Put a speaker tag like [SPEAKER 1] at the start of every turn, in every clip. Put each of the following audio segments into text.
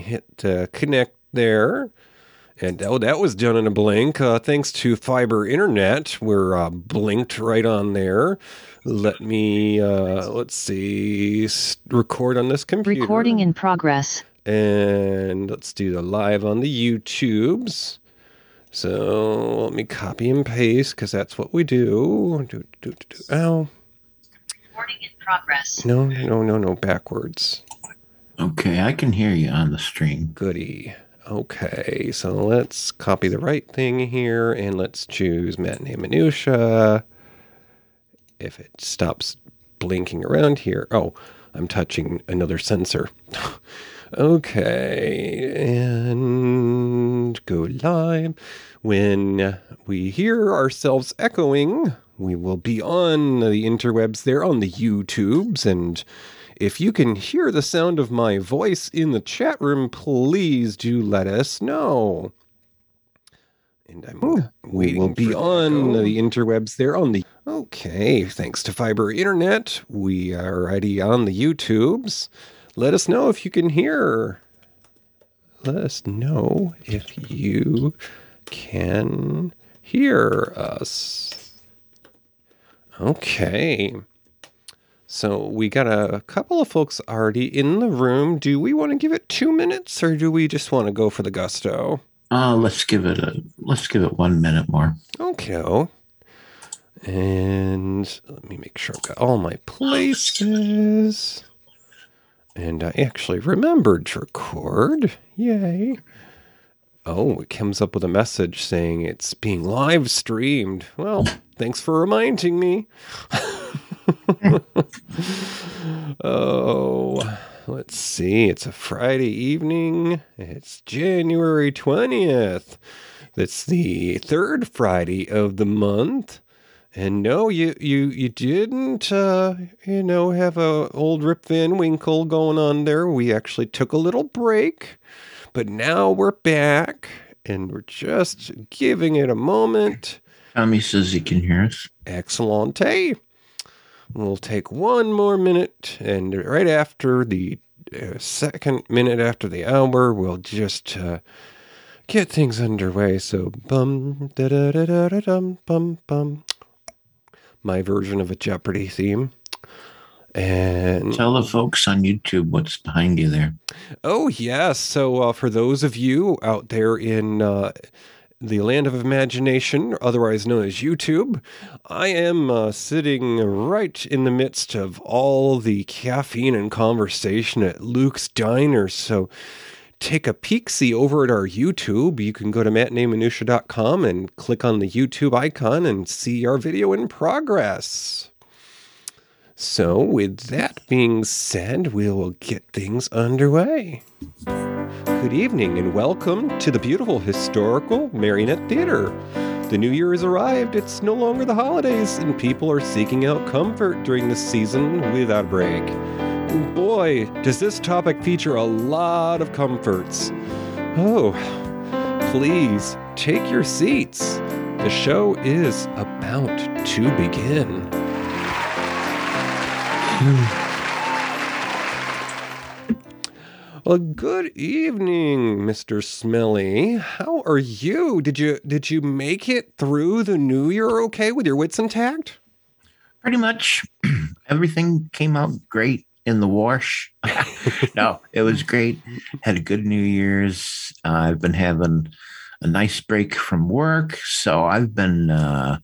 [SPEAKER 1] hit uh, connect there. And oh, that was done in a blink. Uh, thanks to fiber internet, we're uh, blinked right on there. Let me, uh, let's see, record on this computer.
[SPEAKER 2] Recording in progress.
[SPEAKER 1] And let's do the live on the YouTubes. So let me copy and paste because that's what we do. do, do, do, do. Ow.
[SPEAKER 2] Recording in progress.
[SPEAKER 1] No, no, no, no, backwards.
[SPEAKER 3] Okay, I can hear you on the stream.
[SPEAKER 1] Goody. Okay, so let's copy the right thing here and let's choose matinee minutia. If it stops blinking around here, oh, I'm touching another sensor. okay, and go live. When we hear ourselves echoing, we will be on the interwebs there on the YouTubes and if you can hear the sound of my voice in the chat room, please do let us know. And I'm waiting beyond the interwebs there on the. Okay, thanks to fiber internet, we are already on the YouTubes. Let us know if you can hear. Let us know if you can hear us. Okay. So we got a couple of folks already in the room. Do we want to give it two minutes or do we just want to go for the gusto?
[SPEAKER 3] Uh, let's give it a let's give it one minute more.
[SPEAKER 1] Okay. And let me make sure I've got all my places. And I actually remembered to record. Yay. Oh, it comes up with a message saying it's being live streamed. Well, thanks for reminding me. oh, let's see. It's a Friday evening. It's January 20th. That's the third Friday of the month. And no, you you you didn't uh, you know have a old Rip Van Winkle going on there. We actually took a little break, but now we're back and we're just giving it a moment.
[SPEAKER 3] Tommy says he can hear us.
[SPEAKER 1] Excellente. We'll take one more minute, and right after the uh, second minute after the hour, we'll just uh, get things underway. So, bum da da da da da dum bum bum. My version of a Jeopardy theme. And
[SPEAKER 3] Tell the folks on YouTube what's behind you there.
[SPEAKER 1] Oh, yes. So, uh, for those of you out there in uh, the land of imagination, otherwise known as YouTube, I am uh, sitting right in the midst of all the caffeine and conversation at Luke's Diner. So, take a peek see over at our YouTube. You can go to matineeminutia.com and click on the YouTube icon and see our video in progress. So, with that being said, we will get things underway. Good evening and welcome to the beautiful historical Marionette Theater. The new year has arrived, it's no longer the holidays, and people are seeking out comfort during this season without a break. Boy, does this topic feature a lot of comforts. Oh, please take your seats. The show is about to begin. Well, good evening, Mr. Smelly. How are you? Did you did you make it through the new year okay with your wits intact?
[SPEAKER 3] Pretty much everything came out great in the wash. no, it was great. Had a good New Year's. Uh, I've been having a nice break from work, so I've been uh,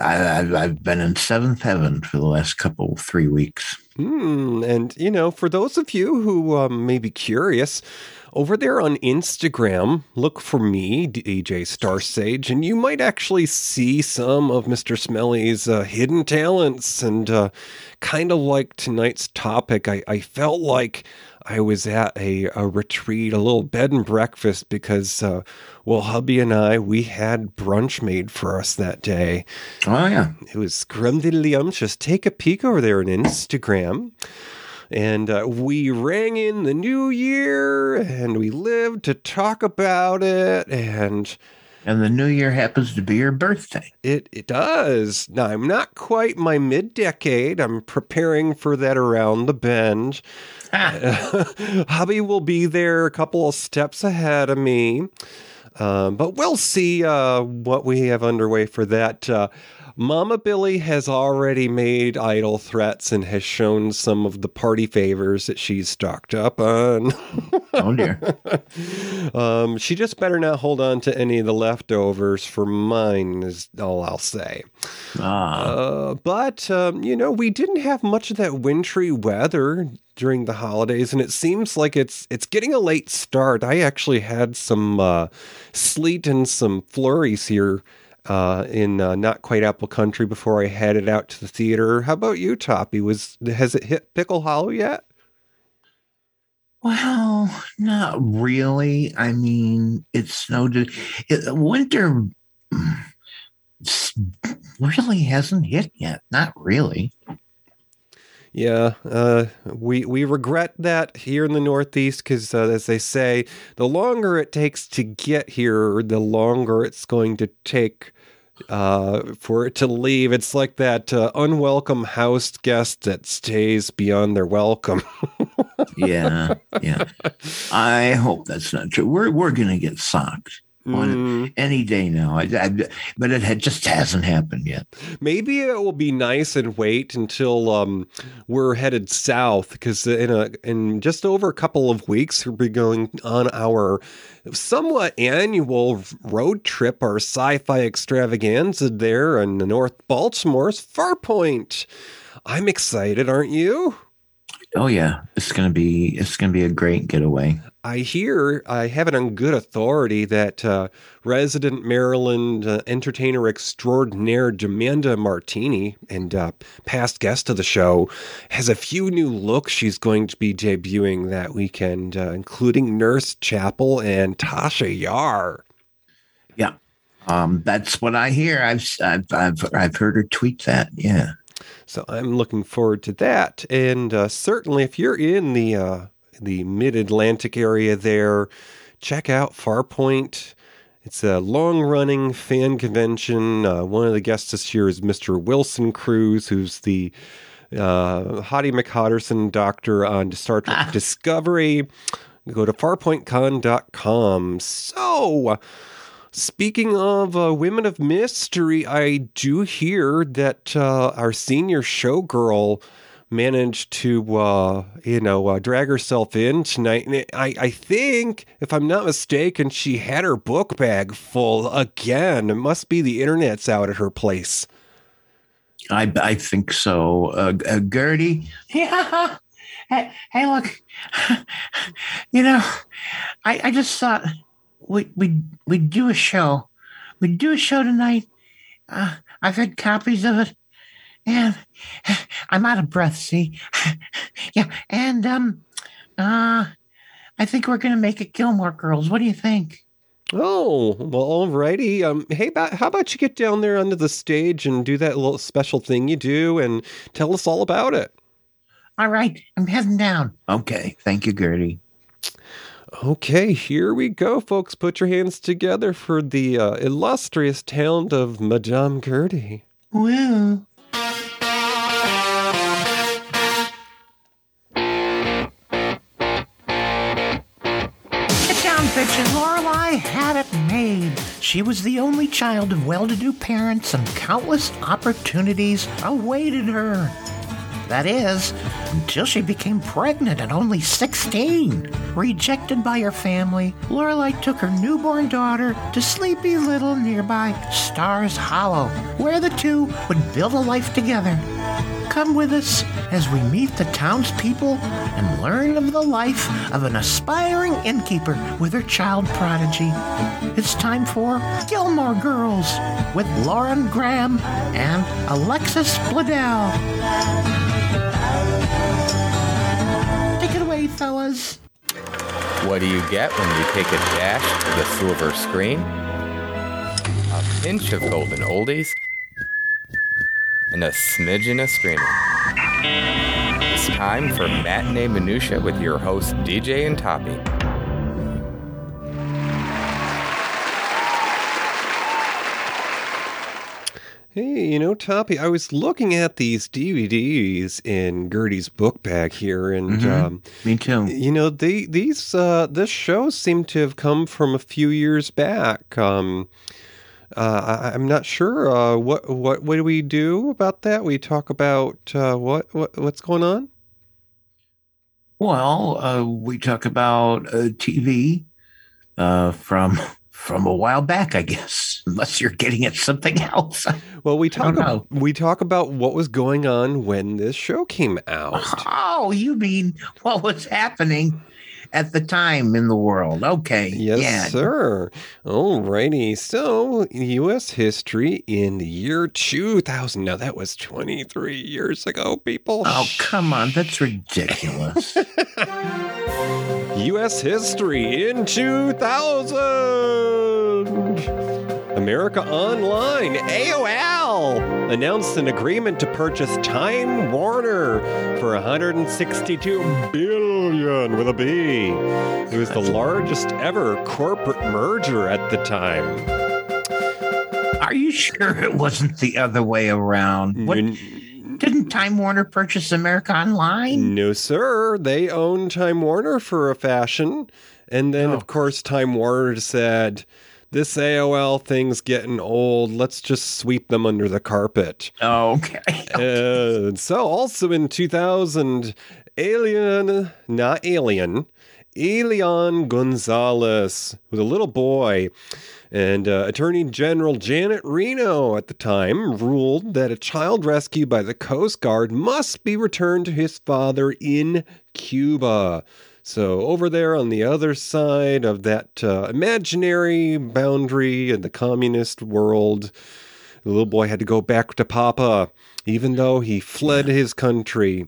[SPEAKER 3] I, I've, I've been in seventh heaven for the last couple three weeks.
[SPEAKER 1] Hmm. And you know, for those of you who um, may be curious, over there on Instagram, look for me, DJ Starsage, and you might actually see some of Mr. Smelly's uh, hidden talents. And uh, kind of like tonight's topic, I, I felt like I was at a, a retreat, a little bed and breakfast, because, uh, well, hubby and I, we had brunch made for us that day.
[SPEAKER 3] Oh yeah,
[SPEAKER 1] It was scrumdiddlyumptious. Take a peek over there on Instagram. And uh, we rang in the new year and we lived to talk about it. And
[SPEAKER 3] And the new year happens to be your birthday.
[SPEAKER 1] It it does. Now I'm not quite my mid decade. I'm preparing for that around the bend. Hobby will be there a couple of steps ahead of me. Um, but we'll see uh, what we have underway for that. Uh, Mama Billy has already made idle threats and has shown some of the party favors that she's stocked up on.
[SPEAKER 3] Oh dear.
[SPEAKER 1] um, she just better not hold on to any of the leftovers for mine, is all I'll say.
[SPEAKER 3] Ah,
[SPEAKER 1] Uh, but, um, you know, we didn't have much of that wintry weather during the holidays, and it seems like it's it's getting a late start. I actually had some uh, sleet and some flurries here uh, in uh, not quite Apple Country before I headed out to the theater. How about you, Toppy? Was has it hit Pickle Hollow yet?
[SPEAKER 3] well, not really. I mean, it snowed. It, winter mm, really hasn't hit yet. Not really.
[SPEAKER 1] Yeah, uh, we we regret that here in the Northeast because, uh, as they say, the longer it takes to get here, the longer it's going to take uh, for it to leave. It's like that uh, unwelcome house guest that stays beyond their welcome.
[SPEAKER 3] Yeah, yeah. I hope that's not true. We're we're gonna get socked
[SPEAKER 1] Mm,
[SPEAKER 3] any day now. I, I, but it had, just hasn't happened yet.
[SPEAKER 1] maybe it will be nice and wait until um, we're headed south because in a in just over a couple of weeks we'll be going on our somewhat annual road trip, our sci-fi extravaganza there in the North Baltimore's Farpoint. I'm excited, aren't you?
[SPEAKER 3] Oh yeah, it's gonna be it's gonna be a great getaway.
[SPEAKER 1] I hear, I have it on good authority that uh, resident Maryland uh, entertainer extraordinaire Demanda Martini and uh, past guest of the show has a few new looks she's going to be debuting that weekend, uh, including Nurse Chapel and Tasha Yar.
[SPEAKER 3] Yeah, um, that's what I hear. I've I've I've, I've heard her tweet that. Yeah.
[SPEAKER 1] So I'm looking forward to that. And uh, certainly, if you're in the uh, the Mid Atlantic area, there, check out Farpoint. It's a long running fan convention. Uh, one of the guests this year is Mr. Wilson Cruz, who's the uh, Hottie McHotterson doctor on Star Trek Discovery. Go to farpointcon.com. So, Speaking of uh, women of mystery, I do hear that uh, our senior showgirl managed to, uh, you know, uh, drag herself in tonight. And it- I, I think, if I'm not mistaken, she had her book bag full again. It must be the internet's out at her place.
[SPEAKER 3] I, I think so. Uh, uh, Gertie. Yeah. Hey, hey, look. You know, I, I just thought we we we'd do a show. We'd do a show tonight. Uh, I've had copies of it, and I'm out of breath. See, yeah, and um, uh, I think we're gonna make it Gilmore Girls. What do you think?
[SPEAKER 1] Oh, well, alrighty. Um, hey, ba- how about you get down there under the stage and do that little special thing you do and tell us all about it?
[SPEAKER 3] All right, I'm heading down. Okay, thank you, Gertie.
[SPEAKER 1] Okay, here we go, folks. Put your hands together for the uh, illustrious talent of Madame Gertie.
[SPEAKER 3] Well.
[SPEAKER 4] Get down, bitches. Lorelai had it made. She was the only child of well-to-do parents, and countless opportunities awaited her. That is, until she became pregnant at only 16. Rejected by her family, Lorelai took her newborn daughter to sleepy little nearby Stars Hollow, where the two would build a life together. Come with us as we meet the townspeople and learn of the life of an aspiring innkeeper with her child prodigy. It's time for Gilmore Girls with Lauren Graham and Alexis Bledel. Take it away, fellas.
[SPEAKER 5] What do you get when you take a dash to the silver screen? A pinch of golden oldies and a smidgen of streaming. It's time for Matinee Minutia with your host, DJ and Toppy.
[SPEAKER 1] Hey, you know, Toppy, I was looking at these DVDs in Gertie's book bag here, and
[SPEAKER 3] Mhm.
[SPEAKER 1] um,
[SPEAKER 3] Me too.
[SPEAKER 1] you know, they these uh, this show seemed to have come from a few years back. Um, uh, I, I'm not sure. Uh, what what what do we do about that? We talk about uh, what what what's going on.
[SPEAKER 3] Well, uh, we talk about uh, TV uh, from from a while back, I guess. Unless you're getting at something else.
[SPEAKER 1] Well, we talk
[SPEAKER 3] know.
[SPEAKER 1] we talk about what was going on when this show came out.
[SPEAKER 3] Oh, you mean what was happening at the time in the world? Okay.
[SPEAKER 1] Yes,
[SPEAKER 3] yeah.
[SPEAKER 1] sir. Alrighty. So, U.S. history in the year 2000. Now, that was 23 years ago, people.
[SPEAKER 3] Oh, come on. That's ridiculous.
[SPEAKER 1] U.S. history in 2000. America Online, AOL, announced an agreement to purchase Time Warner for 162 billion with a B. It was the largest ever corporate merger at the time.
[SPEAKER 3] Are you sure it wasn't the other way around? What, didn't Time Warner purchase America Online?
[SPEAKER 1] No, sir. They own Time Warner for a fashion. And then,
[SPEAKER 3] Oh.
[SPEAKER 1] of course, Time Warner said, this AOL thing's getting old. Let's just sweep them under the carpet.
[SPEAKER 3] Oh, okay.
[SPEAKER 1] Uh, so, also in 2000, Alien, not Alien, Elian Gonzalez was a little boy. And uh, Attorney General Janet Reno at the time ruled that a child rescued by the Coast Guard must be returned to his father in Cuba. So, over there on the other side of that uh, imaginary boundary in the communist world, the little boy had to go back to Papa, even though he fled his country.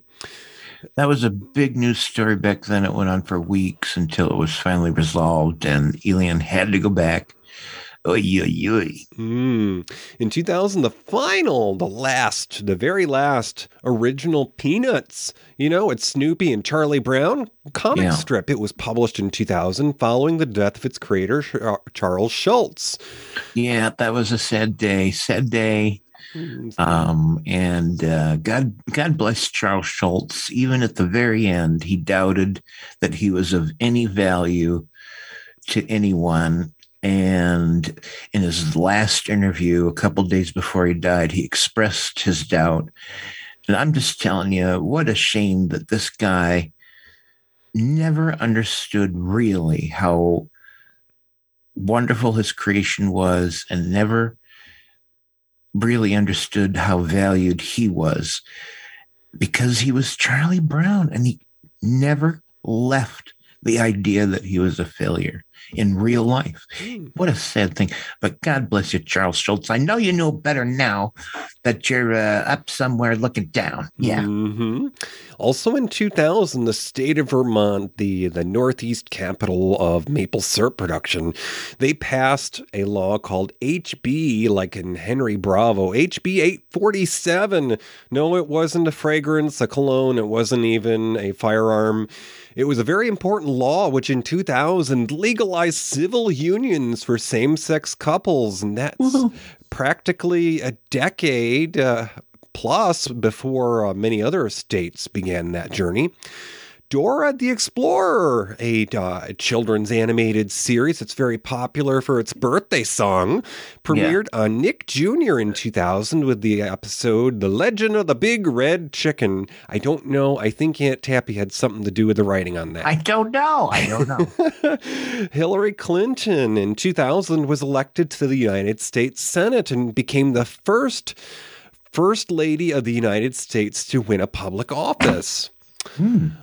[SPEAKER 3] That was a big news story back then. It went on for weeks until it was finally resolved, and Elian had to go back. Oy, oy, oy.
[SPEAKER 1] Mm. In 2000, the final, the last, the very last original Peanuts, you know, it's Snoopy and Charlie Brown comic
[SPEAKER 3] Yeah.
[SPEAKER 1] strip. It was published in 2000 following the death of its creator, Charles Schulz.
[SPEAKER 3] Yeah, that was a sad day. Sad day. Um, and uh, God, God bless Charles Schulz. Even at the very end, he doubted that he was of any value to anyone. And in his last interview, a couple days before he died, he expressed his doubt. And I'm just telling you, what a shame that this guy never understood really how wonderful his creation was and never really understood how valued he was because he was Charlie Brown and he never left the idea that he was a failure in real life. What a sad thing. But God bless you, Charles Schulz. I know you know better now that you're uh, up somewhere looking down. Yeah.
[SPEAKER 1] hmm Also in 2000, the state of Vermont, the, the northeast capital of maple syrup production, they passed a law called HB, like in Henry Bravo, HB 847. No, it wasn't a fragrance, a cologne, it wasn't even a firearm. It was a very important law which in 2000 legalized civil unions for same sex couples. And that's practically a decade uh, plus before uh, many other states began that journey. Dora the Explorer, a uh, children's animated series that's very popular for its birthday song, premiered on Nick Jr. in 2000 with the episode The Legend of the Big Red Chicken. I don't know. I think Aunt Tappy had something to do with the writing on that.
[SPEAKER 3] I don't know. I don't know.
[SPEAKER 1] Hillary Clinton in 2000 was elected to the United States Senate and became the first first lady of the United States to win a public office.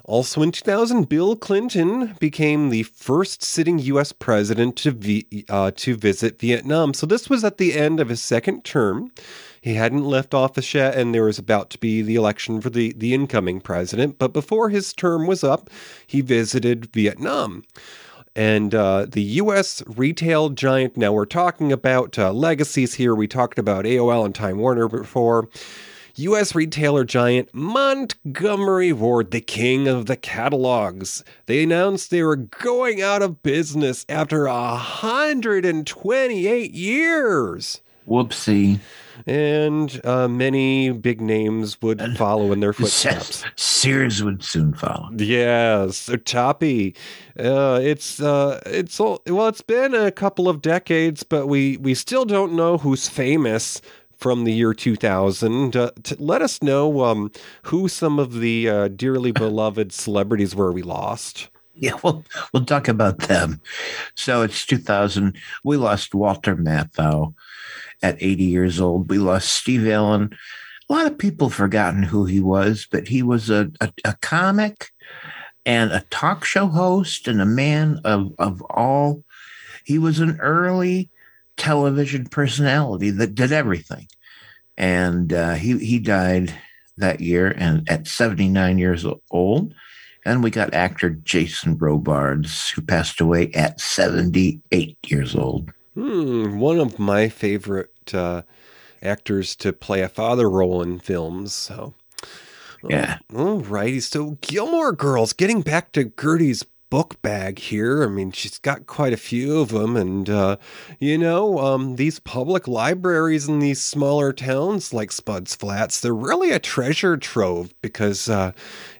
[SPEAKER 1] Also in 2000, Bill Clinton became the first sitting U.S. president to vi- uh, to visit Vietnam. So this was at the end of his second term. He hadn't left office yet, and there was about to be the election for the, the incoming president. But before his term was up, he visited Vietnam. And uh, the U.S. retail giant, now we're talking about uh, legacies here. We talked about AOL and Time Warner before. U.S. retailer giant Montgomery Ward, the king of the catalogs. They announced they were going out of business after 128 years.
[SPEAKER 3] Whoopsie.
[SPEAKER 1] and uh, many big names would follow in their footsteps.
[SPEAKER 3] Sears would soon follow.
[SPEAKER 1] Yes, so Toppy. Uh, it's uh, it's all, well, it's been a couple of decades, but we we still don't know who's famous from the year 2000. Uh, to let us know um, who some of the uh, dearly beloved celebrities were we lost.
[SPEAKER 3] Yeah, we'll we'll talk about them. So it's 2000. We lost Walter Matthau at 80 years old. We lost Steve Allen. A lot of people have forgotten who he was, but he was a, a, a comic and a talk show host and a man of, of all. He was an early television personality that did everything. And uh, he, he died that year and at 79 years old. And we got actor Jason Robards, who passed away at 78 years old.
[SPEAKER 1] Hmm, one of my favorite uh, actors to play a father role in films. So,
[SPEAKER 3] Yeah.
[SPEAKER 1] all righty. So, Gilmore Girls, getting back to Gertie's book bag here. I mean, she's got quite a few of them. And, uh, you know, um, these public libraries in these smaller towns like Spuds Flats, they're really a treasure trove because, uh,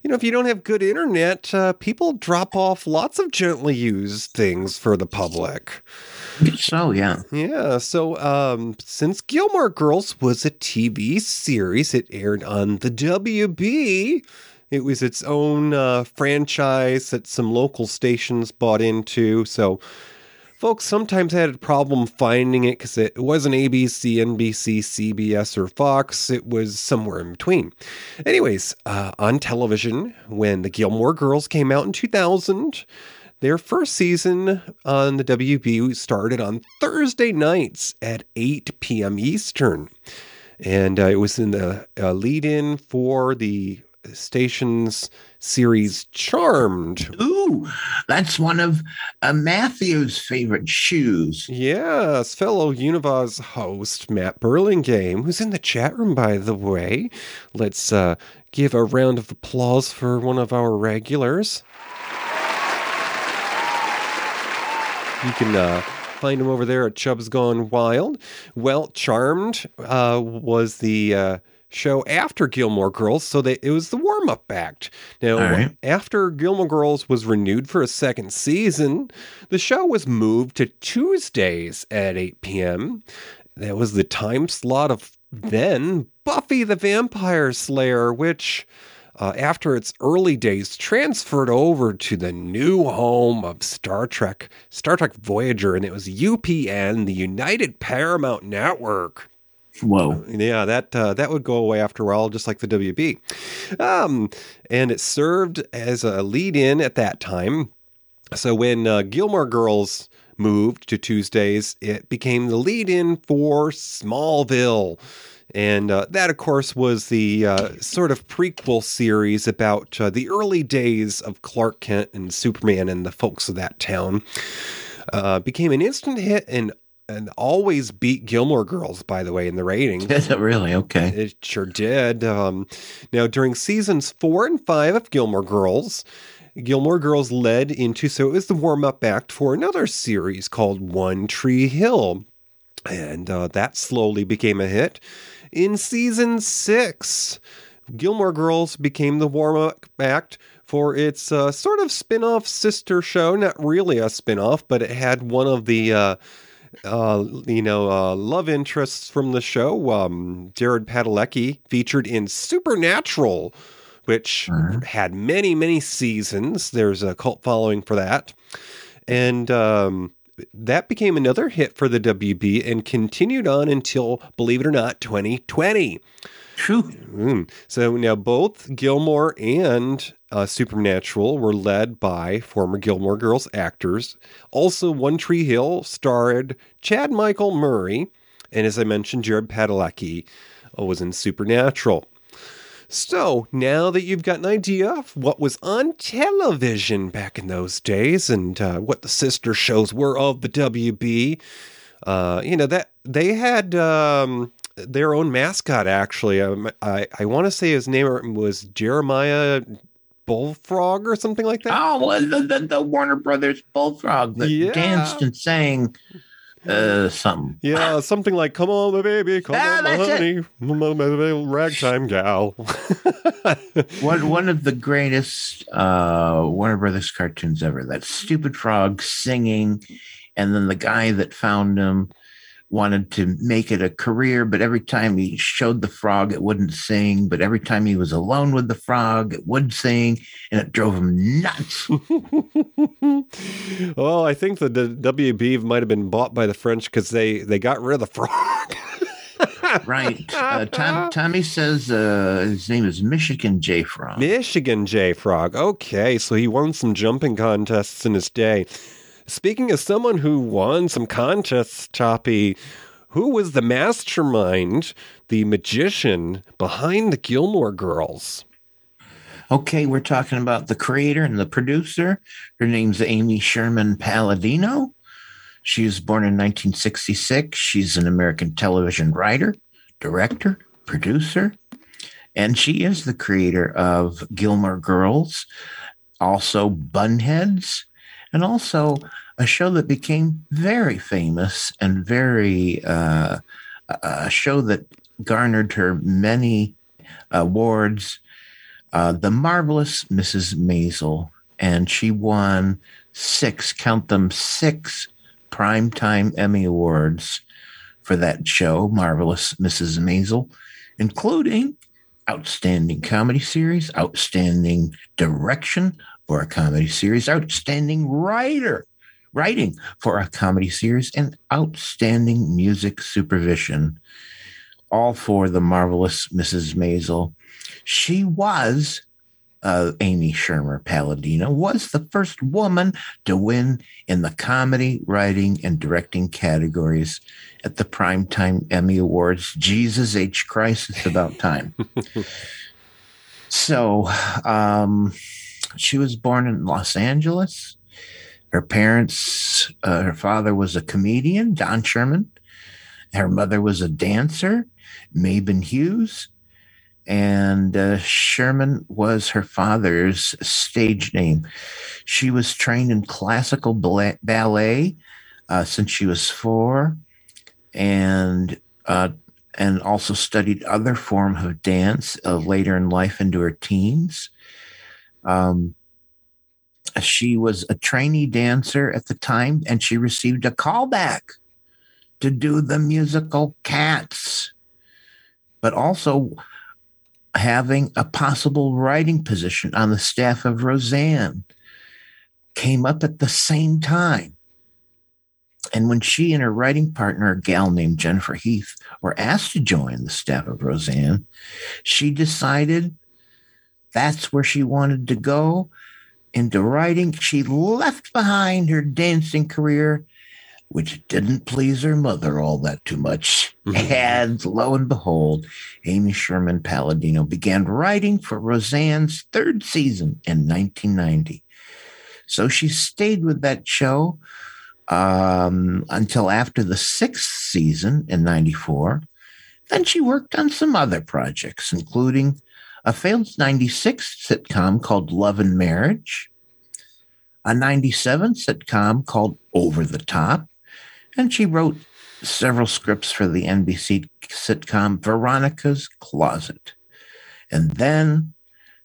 [SPEAKER 1] you know, if you don't have good internet, uh, people drop off lots of gently used things for the public.
[SPEAKER 3] So, yeah.
[SPEAKER 1] Yeah, so um, since Gilmore Girls was a TV series, it aired on the WB. It was its own uh, franchise that some local stations bought into. So, folks sometimes had a problem finding it because it wasn't ABC, NBC, CBS, or Fox. It was somewhere in between. Anyways, uh, on television, when the Gilmore Girls came out in 2000, their first season on the WB started on Thursday nights at 8 p.m. Eastern. And uh, it was in the uh, lead in for the station's series Charmed.
[SPEAKER 3] Ooh, that's one of uh, Matthew's favorite shoes.
[SPEAKER 1] Yes, fellow Univaz host Matt Burlingame, who's in the chat room, by the way. Let's uh, give a round of applause for one of our regulars. You can uh, find him over there at Chubb's Gone Wild. Well, Charmed uh, was the uh, show after Gilmore Girls, so that it was the warm up act. Now,
[SPEAKER 3] right.
[SPEAKER 1] after Gilmore Girls was renewed for a second season, the show was moved to Tuesdays at 8 p.m. That was the time slot of then Buffy the Vampire Slayer, which uh, after its early days, transferred over to the new home of Star Trek, Star Trek Voyager, and it was UPN, the United Paramount Network.
[SPEAKER 3] Whoa.
[SPEAKER 1] Yeah, that uh, that would go away after a while, just like the WB. Um, and it served as a lead-in at that time. So when uh, Gilmore Girls moved to Tuesdays, it became the lead-in for Smallville. And uh, that, of course, was the uh, sort of prequel series about uh, the early days of Clark Kent and Superman and the folks of that town. Uh, became an instant hit and and always beat Gilmore Girls, by the way, in the ratings.
[SPEAKER 3] Is it really? Okay.
[SPEAKER 1] It sure did. Um, now, during seasons four and five of Gilmore Girls, Gilmore Girls led into, so it was the warm up act for another series called One Tree Hill. And uh, that slowly became a hit. In season six, Gilmore Girls became the warm up act for its uh, sort of spin off sister show. Not really a spin off, but it had one of the. Uh, uh, you know, uh, love interests from the show. Um, Jared Padalecki featured in Supernatural, which had many, many seasons. There's a cult following for that. And um, that became another hit for the WB and continued on until, believe it or not, 2020.
[SPEAKER 3] Phew.
[SPEAKER 1] Mm. So now both Gilmore and uh, Supernatural were led by former Gilmore Girls actors. Also, One Tree Hill starred Chad Michael Murray, and as I mentioned, Jared Padalecki uh, was in Supernatural. So now that you've got an idea of what was on television back in those days and uh, what the sister shows were of the WB, uh, you know that they had um, their own mascot. Actually, um, I I want to say his name was Jeremiah Bullfrog or something like that.
[SPEAKER 3] Oh, well, the, the, the Warner Brothers Bullfrog that
[SPEAKER 1] Yeah.
[SPEAKER 3] danced and sang uh, something.
[SPEAKER 1] Yeah, something like "Come on, my baby, come
[SPEAKER 3] Ah,
[SPEAKER 1] on, my honey, my, my, ragtime gal."
[SPEAKER 3] One one of the greatest uh, Warner Brothers cartoons ever. That stupid frog singing, and then the guy that found him wanted to make it a career, but every time he showed the frog, it wouldn't sing. But every time he was alone with the frog, it would sing, and it drove him nuts.
[SPEAKER 1] well, I think the, the WB might have been bought by the French because they they got rid of the frog.
[SPEAKER 3] right? Uh, Tom, Tommy says uh, his name is Michigan J Frog.
[SPEAKER 1] Michigan J Frog. Okay, so he won some jumping contests in his day. Speaking as someone who won some contests, Choppy, who was the mastermind, the magician behind the Gilmore Girls?
[SPEAKER 3] Okay, we're talking about the creator and the producer. Her name's Amy Sherman Palladino. She was born in 1966. She's an American television writer, director, producer, and she is the creator of Gilmore Girls, also Bunheads, and also a show that became very famous and very uh, a show that garnered her many awards uh, the marvelous Mrs. Maisel, and she won six, count them, six primetime Emmy Awards for that show, Marvelous Mrs. Maisel, including Outstanding Comedy Series, Outstanding Direction for a Comedy Series, Outstanding Writer, Writing for a Comedy Series, and Outstanding Music Supervision, all for the Marvelous Mrs. Maisel she was uh, Amy Sherman Palladino was the first woman to win in the comedy, writing, and directing categories at the Primetime Emmy Awards. Jesus H. Christ, it's about time. so, um, she was born in Los Angeles. Her parents, uh, her father was a comedian, Don Sherman. Her mother was a dancer, Maybin Hughes and uh, Sherman was her father's stage name. She was trained in classical ballet uh, since she was four, and uh, and also studied other form of dance uh, later in life into her teens. Um, she was a trainee dancer at the time, and she received a callback to do the musical Cats, but also having a possible writing position on the staff of Roseanne came up at the same time. And when she and her writing partner, a gal named Jennifer Heath, were asked to join the staff of Roseanne, she decided that's where she wanted to go into writing. She left behind her dancing career, which didn't please her mother all that too much. And lo and behold, Amy Sherman Palladino began writing for Roseanne's third season in 1990. So she stayed with that show um, until after the sixth season in 94. Then she worked on some other projects, including a failed 96 sitcom called Love and Marriage, a 97 sitcom called Over the Top, and she wrote several scripts for the NBC sitcom Veronica's Closet. And then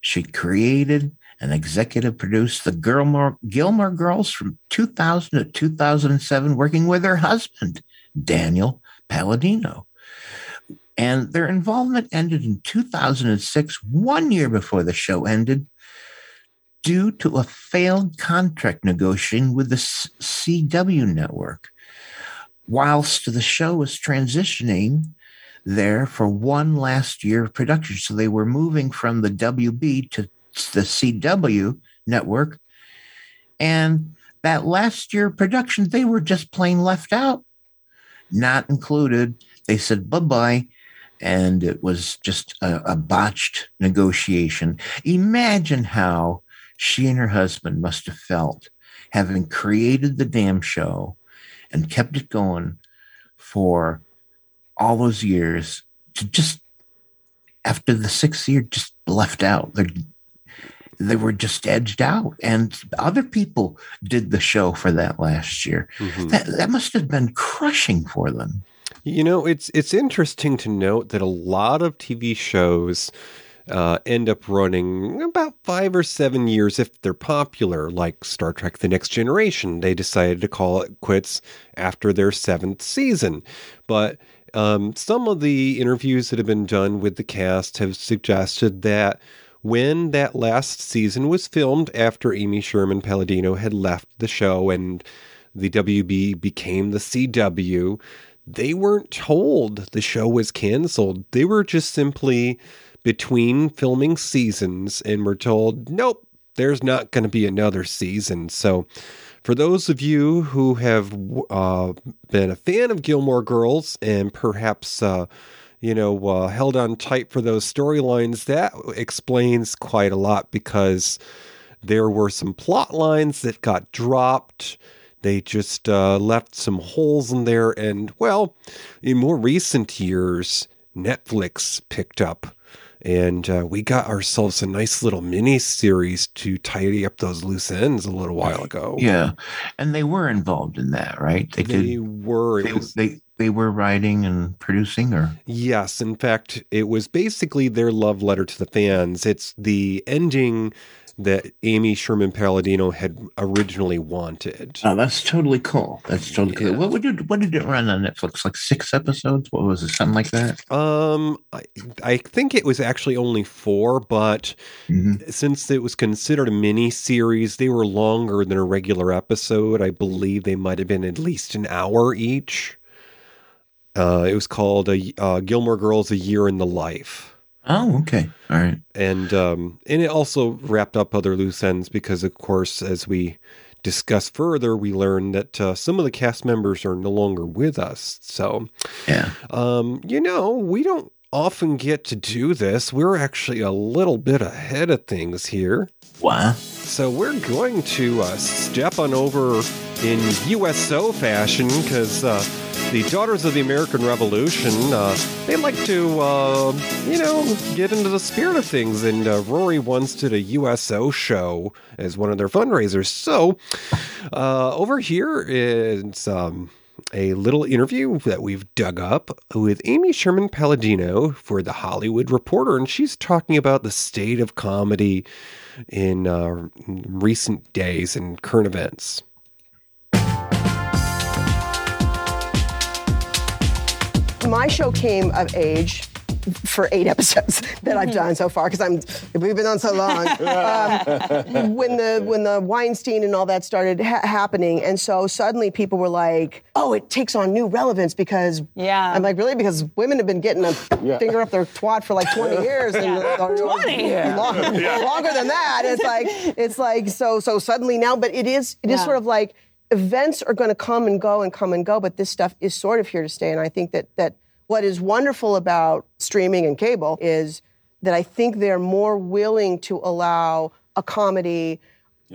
[SPEAKER 3] she created and executive produced the Gilmore, Gilmore Girls from 2000 to 2007, working with her husband, Daniel Palladino. And their involvement ended in 2006, one year before the show ended, due to a failed contract negotiation with the CW network whilst the show was transitioning there for one last year of production. So they were moving from the WB to the CW network. And that last year of production, they were just plain left out, not included. They said bye bye. And it was just a, a botched negotiation. Imagine how she and her husband must have felt having created the damn show and kept it going for all those years to just after the sixth year just left out. They're, they were just edged out, and other people did the show for that last year.
[SPEAKER 1] Mhm.
[SPEAKER 3] That that must have been crushing for them.
[SPEAKER 1] You know, it's it's interesting to note that a lot of TV shows uh, end up running about five or seven years if they're popular, like Star Trek: The Next Generation. They decided to call it quits after their seventh season, but um, some of the interviews that have been done with the cast have suggested that when that last season was filmed after Amy Sherman Palladino had left the show and the WB became the CW, they weren't told the show was canceled. They were just simply between filming seasons and were told, nope, there's not going to be another season. So, for those of you who have uh, been a fan of Gilmore Girls and perhaps, uh, you know, uh, held on tight for those storylines, that explains quite a lot because there were some plot lines that got dropped. They just uh, left some holes in there. And, well, in more recent years, Netflix picked up. And uh, we got ourselves a nice little mini series to tidy up those loose ends a little while ago.
[SPEAKER 3] Yeah, and they were involved in that, right? They,
[SPEAKER 1] They
[SPEAKER 3] did.
[SPEAKER 1] were.
[SPEAKER 3] They,
[SPEAKER 1] was,
[SPEAKER 3] they they were writing and producing, or
[SPEAKER 1] yes, in fact, it was basically their love letter to the fans. It's the ending that Amy Sherman Palladino had originally wanted.
[SPEAKER 3] oh, that's totally cool. That's totally
[SPEAKER 1] Yeah.
[SPEAKER 3] cool. What would it, what did it run on Netflix? Like six episodes? What was it? Something like that?
[SPEAKER 1] Um, I, I think it was actually only four, but
[SPEAKER 3] Mhm.
[SPEAKER 1] since it was considered a mini series, they were longer than a regular episode. I believe they might have been at least an hour each. Uh, it was called a, uh, Gilmore Girls: A Year in the Life.
[SPEAKER 3] Oh, okay. All right.
[SPEAKER 1] and um, and it also wrapped up other loose ends because, of course, as we discuss further, we learn that uh, some of the cast members are no longer with us. So,
[SPEAKER 3] Yeah.
[SPEAKER 1] um, you know, we don't often get to do this. We're actually a little bit ahead of things here.
[SPEAKER 3] Wow.
[SPEAKER 1] So we're going to uh, step on over in USO fashion because uh, the Daughters of the American Revolution, uh, they like to, uh, you know, get into the spirit of things. And uh, Rory once did a USO show as one of their fundraisers. So uh, over here is um, a little interview that we've dug up with Amy Sherman Palladino for The Hollywood Reporter. And she's talking about the state of comedy in uh, recent days and current events.
[SPEAKER 6] My show came of age for eight episodes that I've done so far because I'm we've been on so long. um, when the when the Weinstein and all that started ha- happening, and so suddenly people were like, "Oh, it takes on new relevance because."
[SPEAKER 7] Yeah.
[SPEAKER 6] I'm like, really? Because women have been getting a finger up their twat for like 20 years. And,
[SPEAKER 7] 20?
[SPEAKER 6] long- Longer than that. It's like it's like so so suddenly now, but it is it is
[SPEAKER 7] Yeah.
[SPEAKER 6] sort of like events are going to come and go and come and go, but this stuff is sort of here to stay. And I think that that what is wonderful about streaming and cable is that I think they're more willing to allow a comedy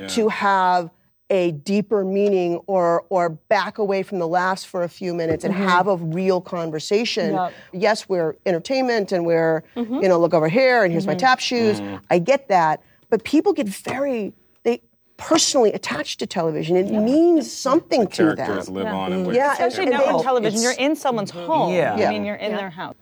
[SPEAKER 6] to have a deeper meaning or or back away from the laughs for a few minutes and mm-hmm. have a real conversation.
[SPEAKER 7] Yep.
[SPEAKER 6] Yes, we're entertainment and we're mm-hmm. you know look over here and here's my mm-hmm. tap shoes. I get that, but people get very they personally attached to television. It means something to them.
[SPEAKER 8] characters live on and mm-hmm.
[SPEAKER 6] Yeah,
[SPEAKER 7] Especially
[SPEAKER 6] and
[SPEAKER 7] now on television,
[SPEAKER 6] it's-
[SPEAKER 7] you're in someone's mm-hmm. home.
[SPEAKER 4] Yeah.
[SPEAKER 6] Yeah.
[SPEAKER 7] I mean, you're in their house.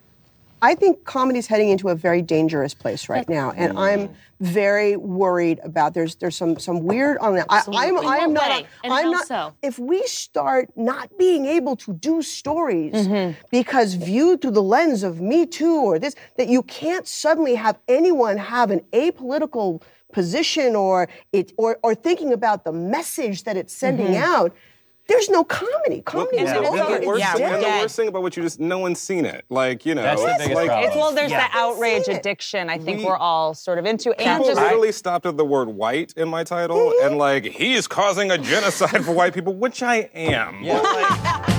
[SPEAKER 6] I think comedy's heading into a very dangerous place right now, and I'm mm. very worried about. There's there's some some weird on that. I, I'm I am not.
[SPEAKER 9] way? And
[SPEAKER 6] I'm
[SPEAKER 9] how
[SPEAKER 6] not.
[SPEAKER 9] so?
[SPEAKER 6] If we start not being able to do stories
[SPEAKER 9] Mm-hmm.
[SPEAKER 6] because viewed through the lens of Me Too or this, that you can't suddenly have anyone have an apolitical position or it or or thinking about the message that it's sending
[SPEAKER 9] Mm-hmm.
[SPEAKER 6] out. There's no comedy. Comedy is
[SPEAKER 8] And
[SPEAKER 6] over.
[SPEAKER 8] the,
[SPEAKER 6] It's
[SPEAKER 8] worst,
[SPEAKER 7] Yeah,
[SPEAKER 8] and the worst thing about what you just, no one's seen it. Like, you know,
[SPEAKER 10] That's the
[SPEAKER 8] it's
[SPEAKER 10] biggest
[SPEAKER 8] like,
[SPEAKER 10] problem.
[SPEAKER 7] It's well, there's
[SPEAKER 4] Yeah.
[SPEAKER 7] the outrage addiction. I think
[SPEAKER 8] We-
[SPEAKER 7] we, are all sort of into, and
[SPEAKER 8] People
[SPEAKER 7] just
[SPEAKER 8] literally stopped at the word white in my title and like he is causing a genocide for white people, which I am.
[SPEAKER 10] Yeah.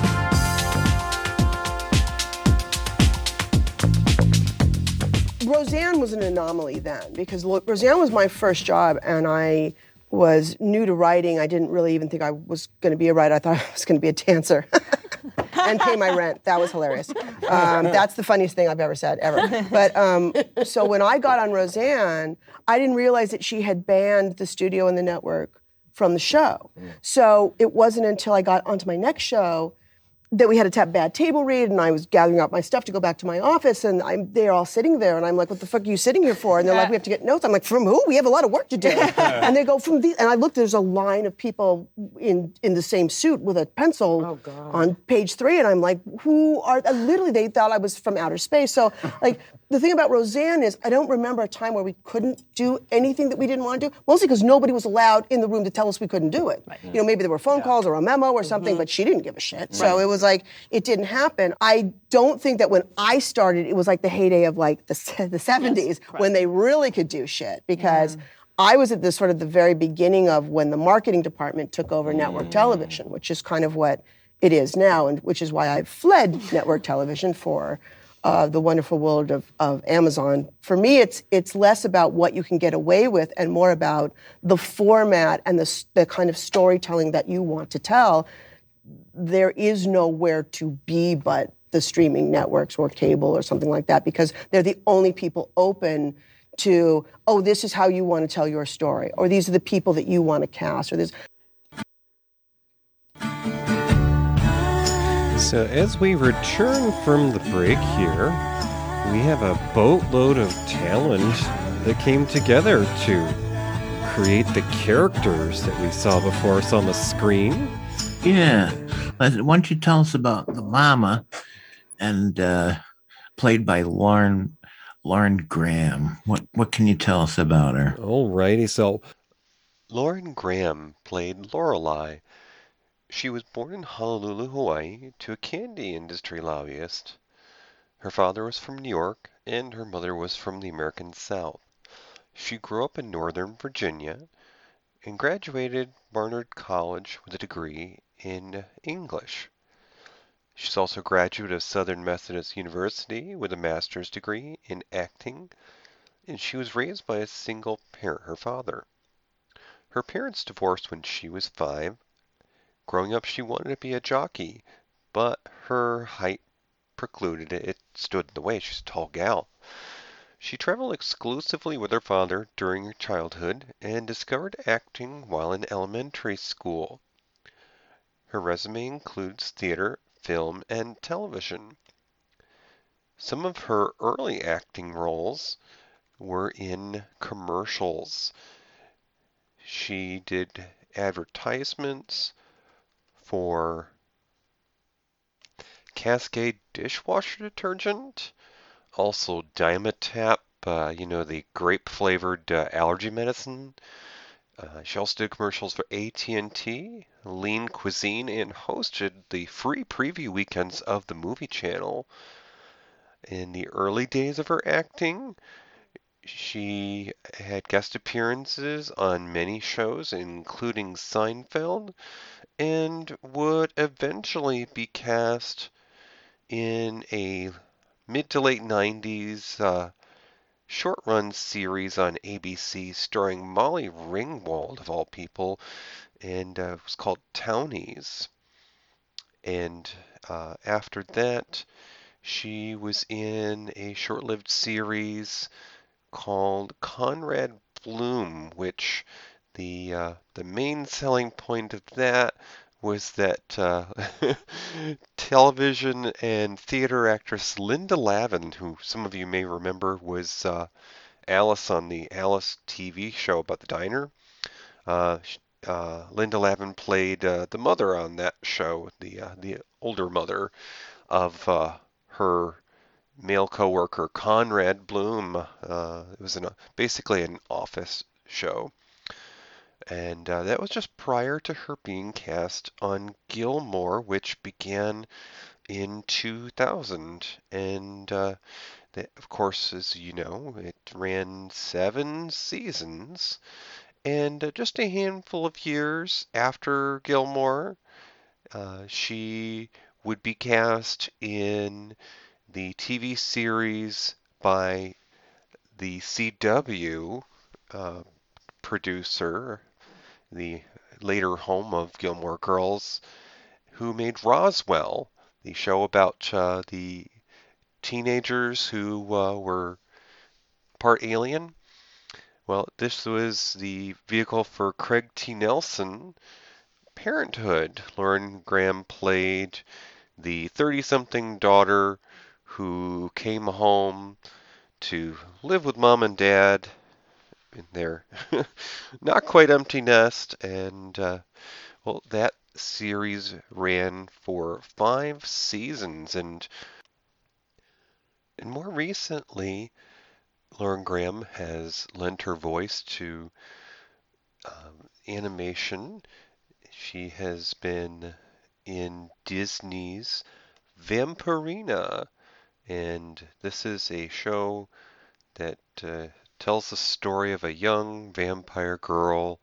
[SPEAKER 6] Roseanne was an anomaly then because look, Roseanne was my first job, and I was new to writing. I didn't really even think I was going to be a writer. I thought I was going to be a dancer. and pay my rent. That was hilarious. Um, that's the funniest thing I've ever said ever. But um, so when I got on Roseanne, I didn't realize that she had banned the studio and the network from the show. So it wasn't until I got onto my next show that we had a tap bad table read, and I was gathering up my stuff to go back to my office, and I'm they're all sitting there, and I'm like, "What the fuck are you sitting here for?" And they're like, "We have to get notes." I'm like, "From who? We have a lot of work to do." and they go from the, and I looked. There's a line of people in in the same suit with a pencil oh, on page three, and I'm like, "Who are?" Literally, they thought I was from outer space. So, like. The thing about Roseanne is, I don't remember a time where we couldn't do anything that we didn't want to do. Mostly because nobody was allowed in the room to tell us we couldn't do it. You know, maybe there were phone calls or a memo or something, mm-hmm. but she didn't give a shit. So it was like it didn't happen. I don't think that when I started, it was like the heyday of like the the seventies when they really could do shit because. I was at the sort of the very beginning of when the marketing department took over network television, which is kind of what it is now, and which is why I fled network television for uh, the wonderful world of, of Amazon. For me, it's it's less about what you can get away with and more about the format and the the kind of storytelling that you want to tell. There is nowhere to be but the streaming networks or cable or something like that because they're the only people open to oh this is how you want to tell your story or these are the people that you want to cast or this
[SPEAKER 11] So, as we return from the break here, we have a boatload of talent that came together to create the characters that we saw before us on the screen.
[SPEAKER 3] Yeah. Why don't you tell us about the mama and uh, played by Lauren Lauren Graham. What what can you tell us about her?
[SPEAKER 11] All righty. so
[SPEAKER 1] Lauren Graham played Lorelai. She was born in Honolulu, Hawaii, to a candy industry lobbyist. Her father was from New York, and her mother was from the American South. She grew up in Northern Virginia and graduated Barnard College with a degree in English. She's also a graduate of Southern Methodist University with a master's degree in acting, and she was raised by a single parent, her father. Her parents divorced when she was five. Growing up, she wanted to be a jockey, but her height precluded it. It stood in the way. She's a tall gal. She traveled exclusively with her father during her childhood and discovered acting while in elementary school. Her resume includes theater, film, and television. Some of her early acting roles were in commercials. She did advertisements for Cascade dishwasher detergent, also Dimetapp, uh, you know, the grape flavored uh, allergy medicine. She also did commercials for AT&T, Lean Cuisine, and hosted the free preview weekends of the movie channel. In the early days of her acting, she had guest appearances on many shows, including Seinfeld, and would eventually be cast in a mid to late 90s uh, short run series on ABC starring Molly Ringwald, of all people, and uh, it was called Townies. And uh, after that, she was in a short lived series called Conrad Bloom, which the uh, the main selling point of that was that uh, television and theater actress Linda Lavin, who some of you may remember was uh, Alice on the Alice TV show about the diner. Uh, uh, Linda Lavin played uh, the mother on that show, the uh, the older mother of her male coworker Conrad Bloom. It was an, basically an office show. And uh, that was just prior to her being cast on Gilmore, which began in 2000. And uh, that, of course, as you know, it ran seven seasons. And uh, just a handful of years after Gilmore, uh, she would be cast in the TV series by the CW uh, producer, the later home of Gilmore Girls, who made Roswell. the show about uh, the teenagers who uh, were part alien. Well, this was the vehicle for Craig T. Nelson, Parenthood. Lauren Graham played the 30 something daughter who came home to live with mom and dad in their not quite empty nest. And, uh, well, that series ran for five seasons. And, and more recently, Lauren Graham has lent her voice to um, animation. She has been in Disney's Vampirina, and this is a show that uh, tells the story of a young vampire girl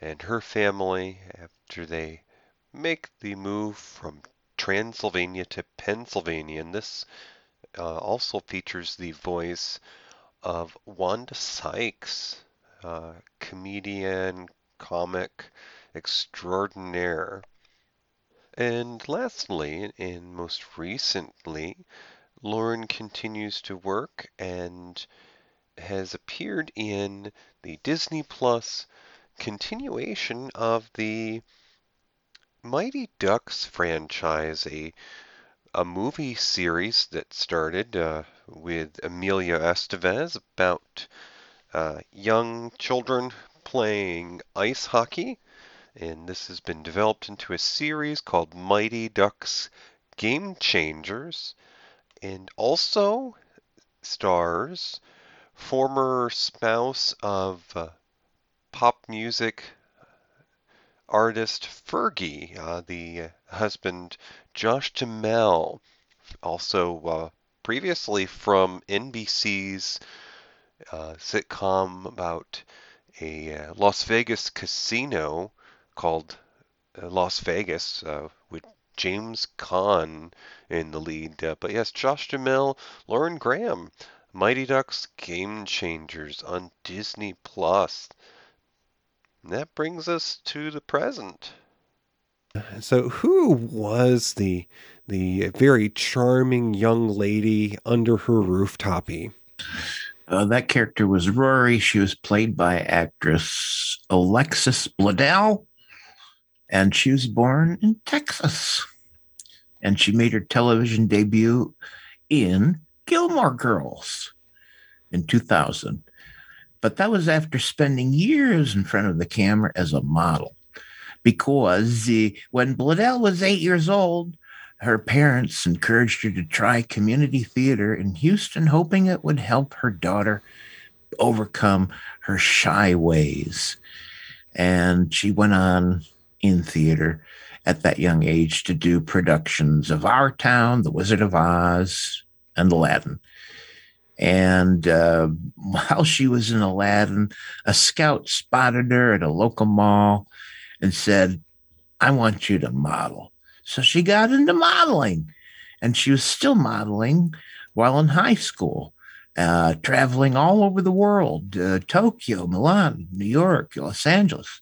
[SPEAKER 1] and her family after they make the move from Transylvania to Pennsylvania. And this uh, also features the voice of Wanda Sykes, uh, comedian, comic extraordinaire. And lastly, and most recently, Lauren continues to work and has appeared in the Disney Plus continuation of the Mighty Ducks franchise, a a movie series that started uh, with Emilio Estevez about uh, young children playing ice hockey. And this has been developed into a series called Mighty Ducks Game Changers. And also stars former spouse of uh, pop music artist Fergie, uh, the husband Josh Duhamel, also uh, previously from NBC's uh, sitcom about a uh, Las Vegas casino called uh, Las Vegas uh, with James Caan in the lead. But yes, Josh Duhamel, Lauren Graham, Mighty Ducks Game Changers on Disney Plus. And that brings us to the present.
[SPEAKER 12] So, who was the the very charming young lady under her rooftopy?
[SPEAKER 3] Uh, that character was Rory. She was played by actress Alexis Bledel, and she was born in Texas. And she made her television debut in Gilmore Girls in 2000. But that was after spending years in front of the camera as a model. Because when Bledel was eight years old, her parents encouraged her to try community theater in Houston, hoping it would help her daughter overcome her shy ways. And she went on in theater at that young age to do productions of Our Town, The Wizard of Oz, and Aladdin. And uh, while she was in Aladdin, a scout spotted her at a local mall and said, I want you to model. So she got into modeling, and she was still modeling while in high school, uh, traveling all over the world uh, Tokyo, Milan, New York, Los Angeles.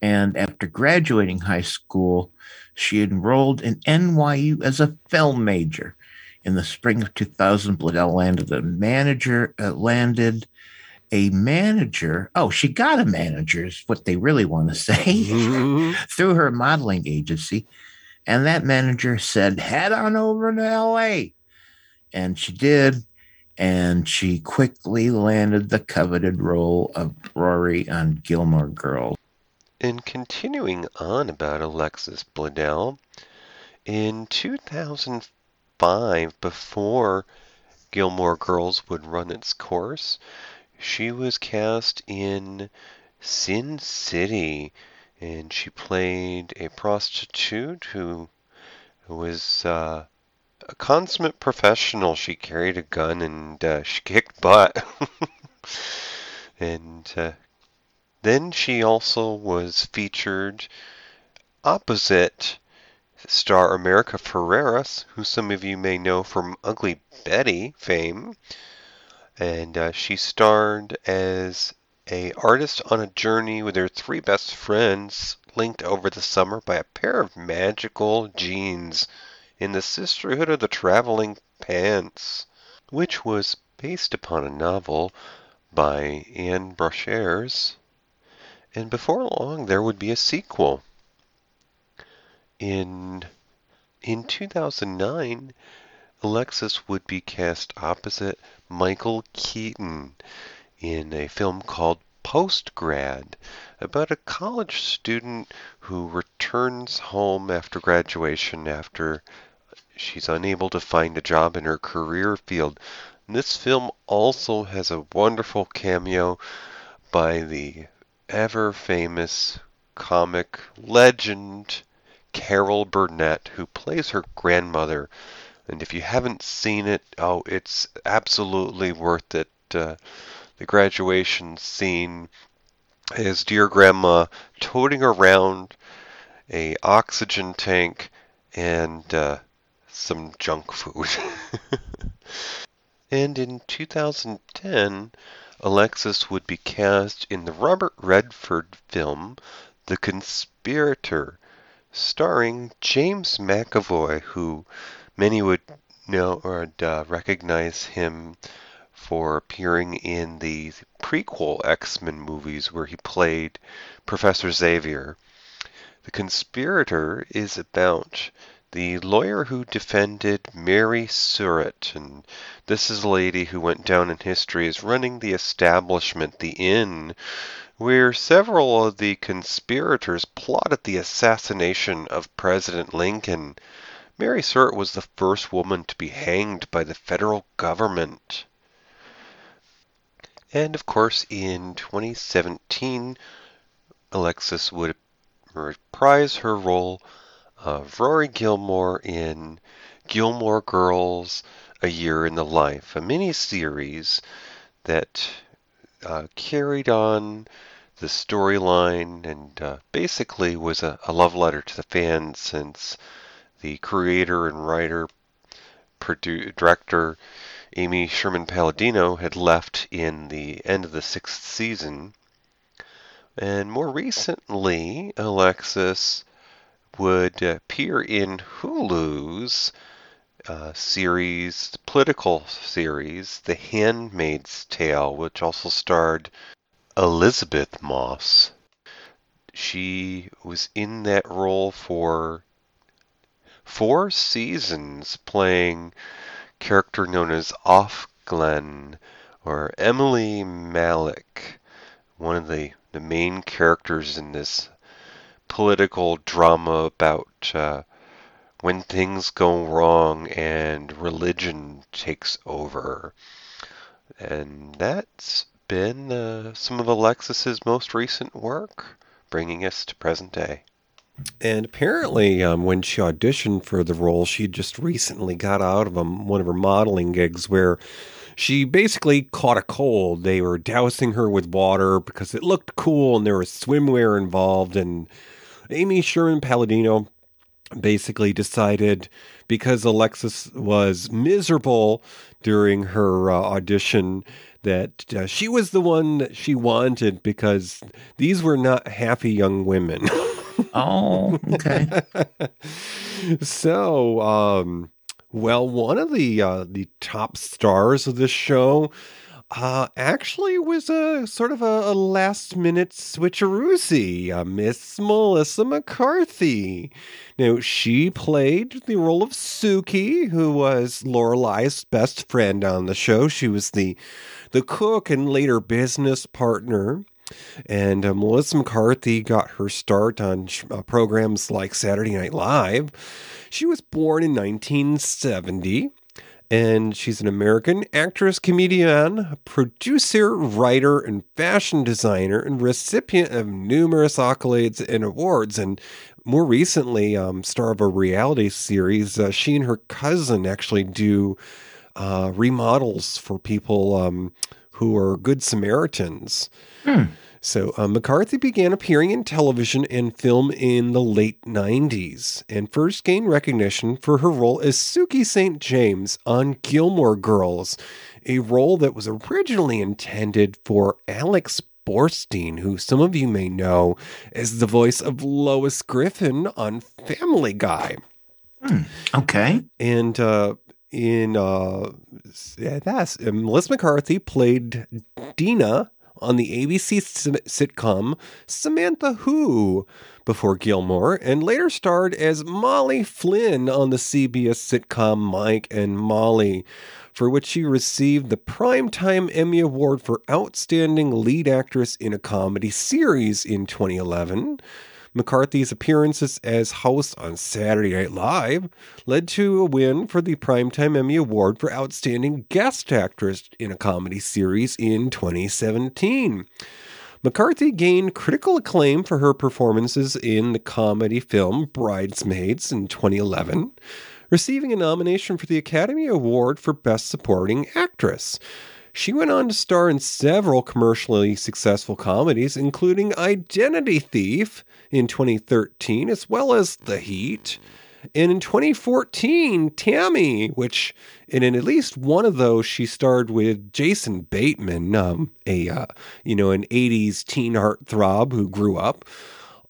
[SPEAKER 3] And after graduating high school, she enrolled in NYU as a film major. In the spring of 2000, Bledel landed a manager, uh, landed a manager. Oh, she got a manager, is what they really want to say, through her modeling agency. And that manager said, head on over to LA. And she did. And she quickly landed the coveted role of Rory on Gilmore Girls.
[SPEAKER 1] And continuing on about Alexis Bledel, in 2005, before Gilmore Girls would run its course, she was cast in Sin City, and she played a prostitute who was uh, a consummate professional. She carried a gun and uh, she kicked butt. and uh, then she also was featured opposite star America Ferreras, who some of you may know from Ugly Betty fame. And uh, she starred as a artist on a journey with her three best friends linked over the summer by a pair of magical jeans
[SPEAKER 9] in The Sisterhood of the Traveling Pants, which was based upon a novel by Ann Brashares. And before long, there would be a sequel. In in 2009, Alexis would be cast opposite Michael Keaton in a film called Postgrad about a college student who returns home after graduation after she's unable to find a job in her career field. This film also has a wonderful cameo by the ever famous comic legend Carol Burnett, who plays her grandmother. And if you haven't seen it, oh, it's absolutely worth it. Uh, the graduation scene is dear grandma toting around a oxygen tank and uh, some junk food. and in 2010, Alexis would be cast in the Robert Redford film The Conspirator, starring James McAvoy, who many would know or uh, recognize him for appearing in the prequel X Men movies where he played Professor Xavier. The Conspirator is about the lawyer who defended Mary Surratt, and this is a lady who went down in history as running the establishment, the inn, where several of the conspirators plotted the assassination of President Lincoln. Mary Surratt was the first woman to be hanged by the federal government. And of course, in 2017, Alexis would reprise her role of Rory Gilmore in Gilmore Girls A Year in the Life, a mini series that uh, carried on the storyline and uh, basically was a, a, love letter to the fans since the creator and writer, produ- director Amy Sherman Palladino had left in the end of the sixth season. And more recently, Alexis would appear in Hulu's uh, series, political series, The Handmaid's Tale, which also starred Elisabeth Moss. She was in that role for four seasons, playing a character known as Off Glen or Emily Malek, one of the, the main characters in this political drama about uh, when things go wrong and religion takes over. And that's been uh, some of Alexis's most recent work, bringing us to present day.
[SPEAKER 1] And apparently, um, when she auditioned for the role, she just recently got out of um, one of her modeling gigs where she basically caught a cold. They were dousing her with water because it looked cool and there was swimwear involved. And Amy Sherman Palladino basically decided because Alexis was miserable during her uh, audition that uh, she was the one that she wanted because these were not happy young women.
[SPEAKER 3] oh, okay.
[SPEAKER 1] so, um, well, one of the uh, the top stars of this show uh, actually was a sort of a, a last minute switcheroozy, uh, Miss Melissa McCarthy. Now, she played the role of Sookie, who was Lorelai's best friend on the show. She was the the cook and later business partner. And uh, Melissa McCarthy got her start on sh- uh, programs like Saturday Night Live. She was born in 1970 and she's an American actress, comedian, producer, writer, and fashion designer, and recipient of numerous accolades and awards. And more recently, um, star of a reality series. Uh, she and her cousin actually do uh, remodels for people um, who are good Samaritans.
[SPEAKER 3] Hmm.
[SPEAKER 1] So uh, McCarthy began appearing in television and film in the late 90s and first gained recognition for her role as Sookie St. James on Gilmore Girls, a role that was originally intended for Alex Borstein, who some of you may know as the voice of Lois Griffin on Family Guy.
[SPEAKER 3] Okay.
[SPEAKER 1] And uh, in uh, that's uh, Melissa McCarthy played Dina on the ABC sitcom Samantha Who before Gilmore, and later starred as Molly Flynn on the CBS sitcom Mike and Molly, for which she received the Primetime Emmy Award for Outstanding Lead Actress in a Comedy Series in 2011. McCarthy's appearances as host on Saturday Night Live led to a win for the Primetime Emmy Award for Outstanding Guest Actress in a Comedy Series in 2017. McCarthy gained critical acclaim for her performances in the comedy film Bridesmaids in 2011, receiving a nomination for the Academy Award for Best Supporting Actress. She went on to star in several commercially successful comedies, including Identity Thief in 2013, as well as The Heat. And in 2014, Tammy, which and in at least one of those, she starred with Jason Bateman, um, a uh, you know an 80s teen heartthrob who grew up.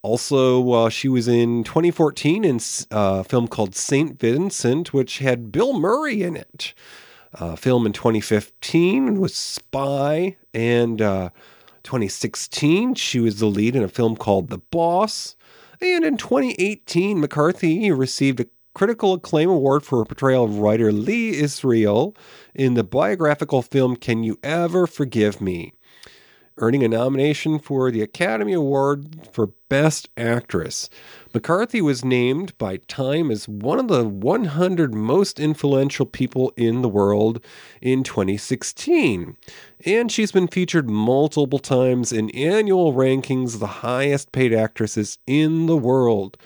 [SPEAKER 1] Also, uh, she was in 2014 in uh, a film called Saint Vincent, which had Bill Murray in it. Uh, film in 2015 was Spy, and uh, 2016 she was the lead in a film called The Boss. And in 2018, McCarthy received a critical acclaim award for her portrayal of writer Lee Israel in the biographical film Can You Ever Forgive Me? Earning a nomination for the Academy Award for Best Actress. McCarthy was named by Time as one of the 100 most influential people in the world in 2016. And she's been featured multiple times in annual rankings of the highest paid actresses in the world.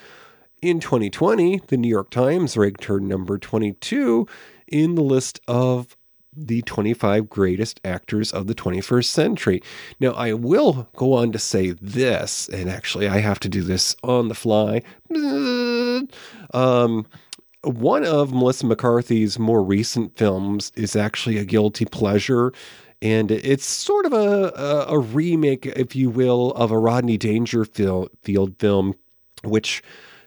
[SPEAKER 1] In 2020, the New York Times ranked her number 22 in the list of the 25 greatest actors of the 21st century. Now, I will go on to say this, and actually, I have to do this on the fly. Um, one of Melissa McCarthy's more recent films is actually a guilty pleasure. And it's sort of a, a, a remake, if you will, of a Rodney Dangerfield film, which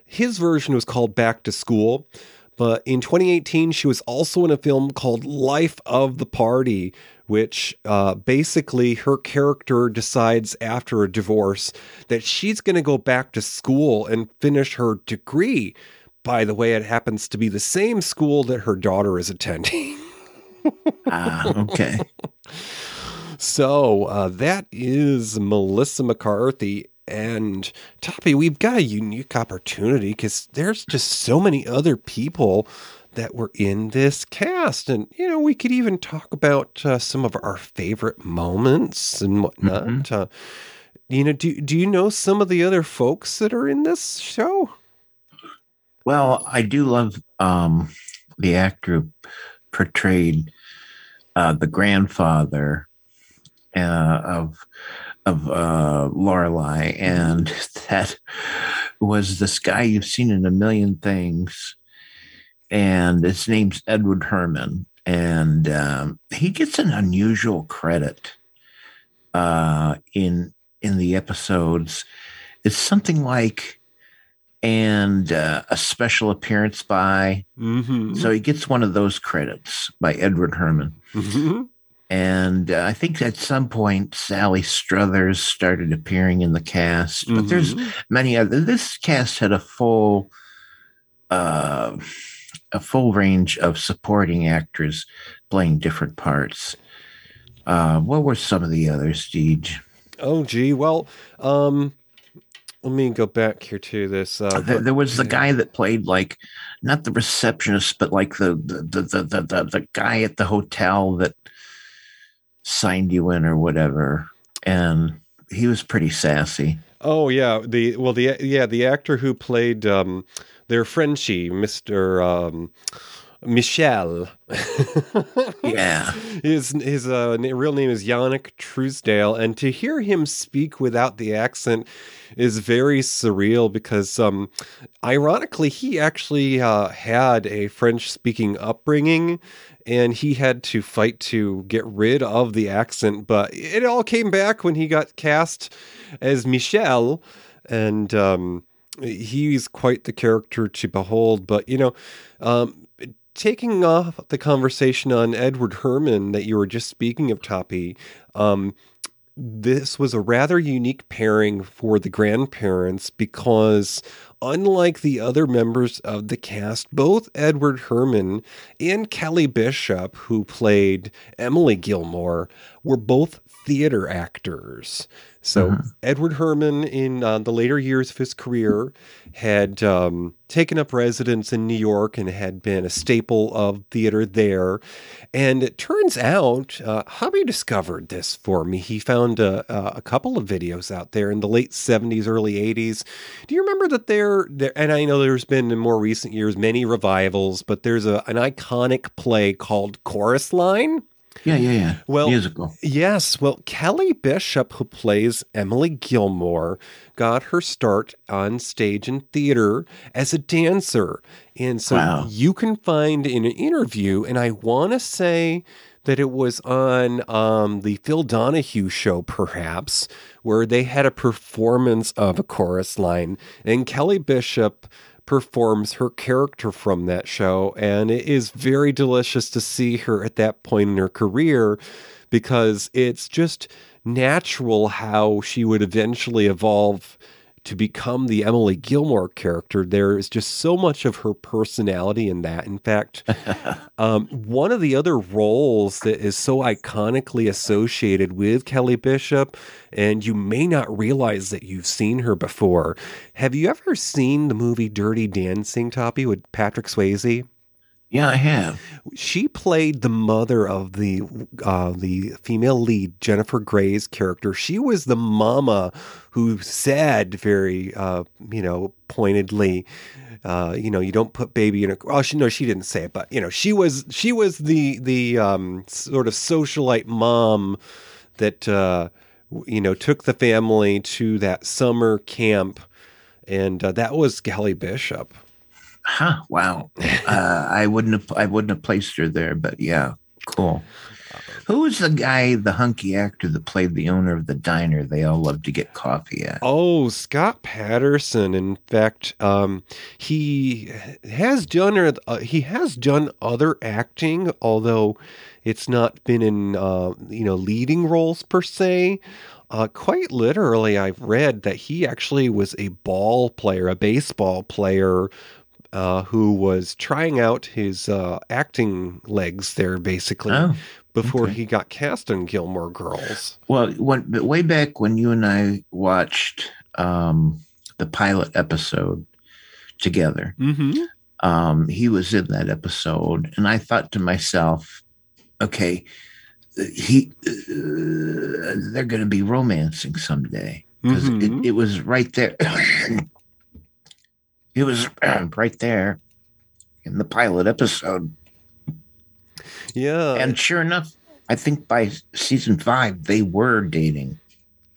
[SPEAKER 1] his version was called Back to School. But in 2018, she was also in a film called Life of the Party, which uh, basically her character decides after a divorce that she's going to go back to school and finish her degree. By the way, it happens to be the same school that her daughter is attending.
[SPEAKER 3] Ah, okay.
[SPEAKER 1] So uh, that is Melissa McCarthy. And Toppy, we've got a unique opportunity because there's just so many other people that were in this cast. And, you know, we could even talk about uh, some of our favorite moments and whatnot.
[SPEAKER 3] Mm-hmm.
[SPEAKER 1] Uh, you know, do, do you know some of the other folks that are in this show?
[SPEAKER 3] Well, I do love um, the actor who portrayed uh, the grandfather uh, of of uh, Lorelai, and that was this guy you've seen in a million things, and his name's Edward Herrmann, and um, he gets an unusual credit uh, in in the episodes. It's something like and uh, a special appearance by.
[SPEAKER 1] Mm-hmm.
[SPEAKER 3] So he gets one of those credits by Edward Herrmann.
[SPEAKER 1] Mm-hmm.
[SPEAKER 3] And uh, I think at some point Sally Struthers started appearing in the cast, but there's
[SPEAKER 1] Mm-hmm.
[SPEAKER 3] many other. This cast had a full, uh, a full range of supporting actors playing different parts. Uh, what were some of the others, Deej?
[SPEAKER 1] Oh, gee. Well, um, let me go back here to this. Uh,
[SPEAKER 3] there, there was the guy that played like not the receptionist, but like the the the, the, the, the guy at the hotel that signed you in or whatever, and he was pretty sassy.
[SPEAKER 1] Oh yeah, the well the yeah the actor who played um, their Frenchie, Mister um, Michel.
[SPEAKER 3] Yeah.
[SPEAKER 1] his his uh, real name is Yanic Truesdale, and to hear him speak without the accent is very surreal because, um, ironically, he actually uh, had a French-speaking upbringing, and he had to fight to get rid of the accent. But it all came back when he got cast as Michel, and um, he's quite the character to behold. But you know, um, taking off the conversation on Edward Herrmann that you were just speaking of, Toppy. Um, this was a rather unique pairing for the grandparents because unlike the other members of the cast, both Edward Herrmann and Kelly Bishop, who played Emily Gilmore, were both theater actors. So Edward Herrmann, in uh, the later years of his career, had um, taken up residence in New York and had been a staple of theater there. And it turns out, uh, Hubby discovered this for me. He found a, a couple of videos out there in the late 70s, early 80s. Do you remember that there, there and I know there's been in more recent years many revivals, but there's a, an iconic play called Chorus Line?
[SPEAKER 3] Yeah, yeah, yeah.
[SPEAKER 1] Well,
[SPEAKER 3] musical.
[SPEAKER 1] Yes. Well, Kelly Bishop, who plays Emily Gilmore, got her start on stage and theater as a dancer. And so
[SPEAKER 3] Wow.
[SPEAKER 1] you can find in an interview, and I want to say that it was on um, the Phil Donahue show, perhaps, where they had a performance of a chorus line. And Kelly Bishop performs her character from that show. And it is very delicious to see her at that point in her career because it's just natural how she would eventually evolve to become the Emily Gilmore character. There is just so much of her personality in that. In fact, um, one of the other roles that is so iconically associated with Kelly Bishop, and you may not realize that you've seen her before. Have you ever seen the movie Dirty Dancing, Toppy, with Patrick Swayze?
[SPEAKER 3] Yeah, I have.
[SPEAKER 1] She played the mother of the uh, the female lead, Jennifer Grey's character. She was the mama who said very, uh, you know, pointedly, uh, you know, you don't put baby in a. Oh, she no, she didn't say it, but you know, she was she was the the um, sort of socialite mom that uh, you know took the family to that summer camp, and uh, that was Kelly Bishop.
[SPEAKER 3] Huh. Wow. Uh, I wouldn't have. I wouldn't have placed her there, but yeah, cool. Who was the guy, the hunky actor that played the owner of the diner they all love to get coffee at?
[SPEAKER 1] Oh, Scott Patterson. In fact, um, he has done uh, he has done other acting, although it's not been in uh, you know leading roles per se. Uh, quite literally, I've read that he actually was a ball player, a baseball player. Uh, who was trying out his uh, acting legs there, basically,
[SPEAKER 3] Oh,
[SPEAKER 1] before
[SPEAKER 3] okay.
[SPEAKER 1] he got cast on Gilmore Girls.
[SPEAKER 3] Well, when, way back when you and I watched um, the pilot episode together,
[SPEAKER 1] Mm-hmm.
[SPEAKER 3] um, he was in that episode, and I thought to myself, okay, he uh, they're going to be romancing someday because
[SPEAKER 1] Mhm.
[SPEAKER 3] it, it was right there. It was right there in the pilot episode,
[SPEAKER 1] Yeah,
[SPEAKER 3] and sure enough, I think by season five they were dating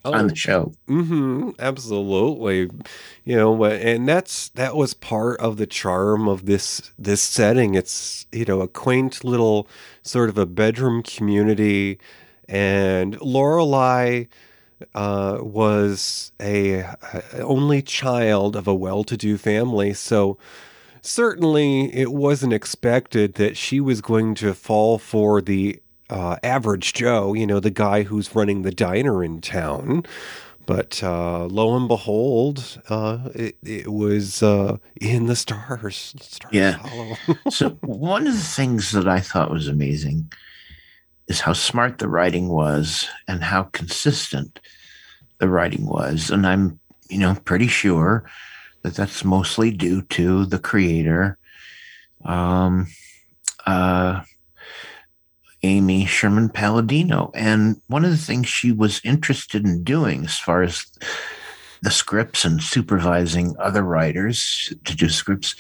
[SPEAKER 3] on the show.
[SPEAKER 1] Mm-hmm. Absolutely. You know, and that's that was part of the charm of this this setting. It's you know a quaint little sort of a bedroom community, and Lorelai uh, was a, a only child of a well-to-do family, so certainly it wasn't expected that she was going to fall for the uh, average Joe, you know, the guy who's running the diner in town. But uh, lo and behold, uh, it, it was uh, in the stars. stars
[SPEAKER 3] Yeah. so one of the things that I thought was amazing is how smart the writing was and how consistent the writing was. And I'm, you know, pretty sure that that's mostly due to the creator, um, uh, Amy Sherman Palladino. And one of the things she was interested in doing as far as the scripts and supervising other writers to do scripts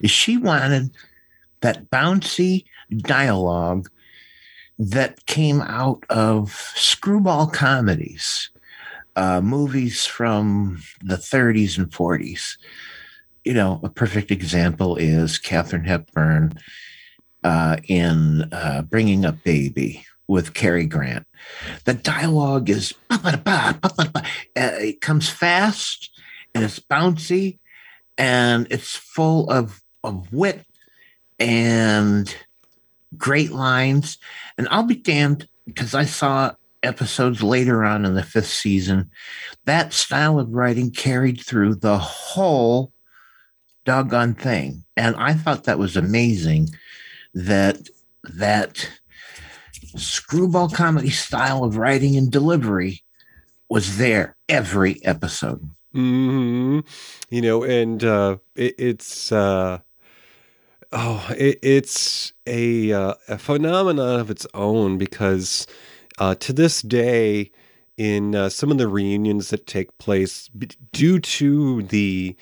[SPEAKER 3] is she wanted that bouncy dialogue that came out of screwball comedies, uh, movies from the 30s and 40s. You know, a perfect example is Katharine Hepburn uh, in uh, Bringing Up Baby with Cary Grant. The dialogue is. Uh, it comes fast and it's bouncy and it's full of of wit and great lines. And I'll be damned because I saw episodes later on in the fifth season. That style of writing carried through the whole doggone thing, and I thought that was amazing. That that screwball comedy style of writing and delivery was there every episode.
[SPEAKER 1] hmm You know, and uh, it, it's uh, oh, it, it's a uh, a phenomenon of its own because uh, to this day, in uh, some of the reunions that take place, due to the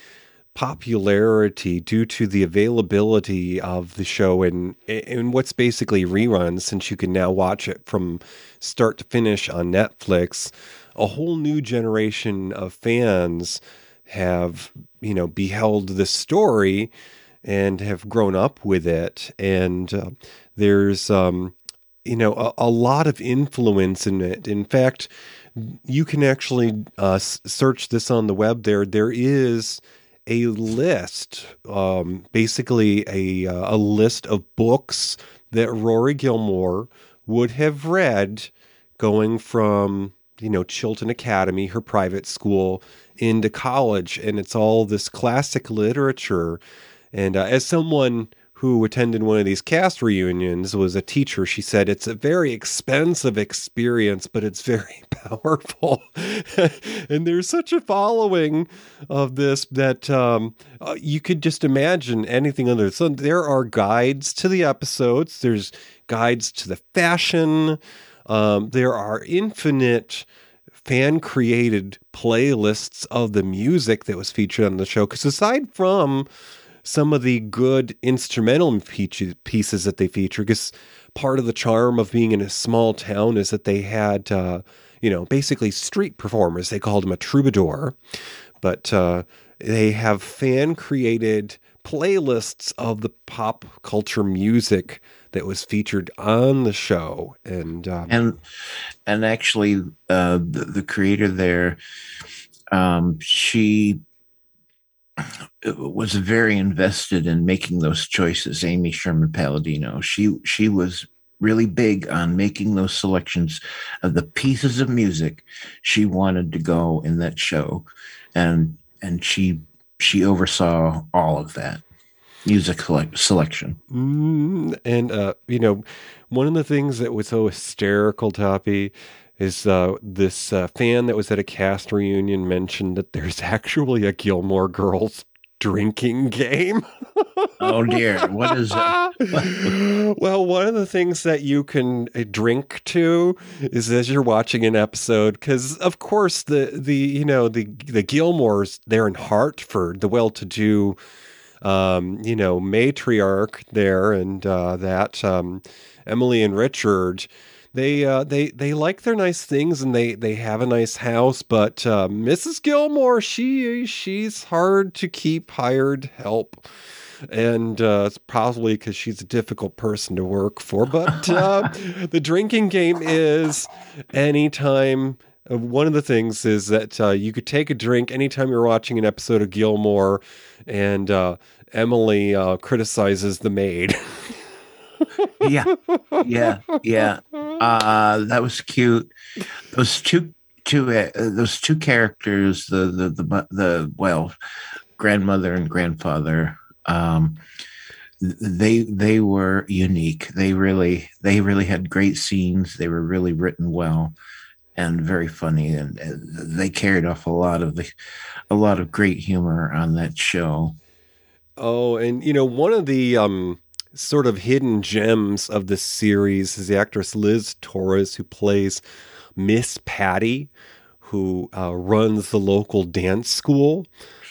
[SPEAKER 1] popularity, due to the availability of the show and and what's basically reruns, since you can now watch it from start to finish on Netflix, a whole new generation of fans have you know beheld this story and have grown up with it. And uh, there's um you know a, a lot of influence in it. In fact you can actually uh, search this on the web there. There is a list um, basically a, uh, a list of books that rory gilmore would have read going from you know chilton academy her private school into college. And it's all this classic literature. And uh, as someone who attended one of these cast reunions was a teacher, she said it's a very expensive experience, but it's very powerful. and there's such a following of this that um, uh, you could just imagine anything under the sun. There are guides to the episodes. There's guides to the fashion. Um, there are infinite fan created playlists of the music that was featured on the show. Because aside from some of the good instrumental pieces that they feature, because part of the charm of being in a small town is that they had, uh, you know, basically street performers. They called them a troubadour, but uh, they have fan created playlists of the pop culture music that was featured on the show and um,
[SPEAKER 3] and and actually uh the, the creator there um she was very invested in making those choices amy sherman palladino. She she was really big on making those selections of the pieces of music she wanted to go in that show and and she she oversaw all of that music select, selection.
[SPEAKER 1] Mm, and uh, you know, one of the things that was so hysterical, Toppy, is uh, this uh, fan that was at a cast reunion mentioned that there's actually a Gilmore Girls drinking game.
[SPEAKER 3] oh dear what is it
[SPEAKER 1] well, one of the things that you can uh, drink to is as you're watching an episode, because of course the the you know the the Gilmores they're in Hartford, the well-to-do um, you know, matriarch there and uh, that um, Emily and Richard, they uh, they they like their nice things and they they have a nice house, but uh, Mrs. Gilmore, she she's hard to keep hired help. And uh, it's probably because she's a difficult person to work for. But uh, the drinking game is anytime uh, one of the things is that uh, you could take a drink anytime you're watching an episode of Gilmore, and uh, Emily uh, criticizes the maid.
[SPEAKER 3] yeah. Yeah. Yeah. Uh that was cute. Those two two uh, those two characters the the the, the well grandmother and grandfather. Um, they they were unique. They really they really had great scenes. They were really written well and very funny and they carried off a lot of the a lot of great humor on that show.
[SPEAKER 1] Oh, and you know, one of the um, sort of hidden gems of the series is the actress Liz Torres, who plays Miss Patty, who uh, runs the local dance school.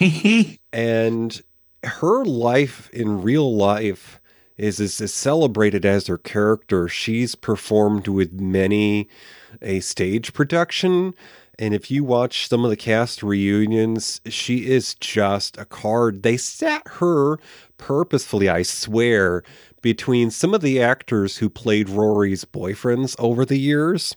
[SPEAKER 1] and her life in real life is, is as celebrated as her character. She's performed with many a stage production And if you watch some of the cast reunions, she is just a card. They sat her purposefully, I swear, between some of the actors who played Rory's boyfriends over the years.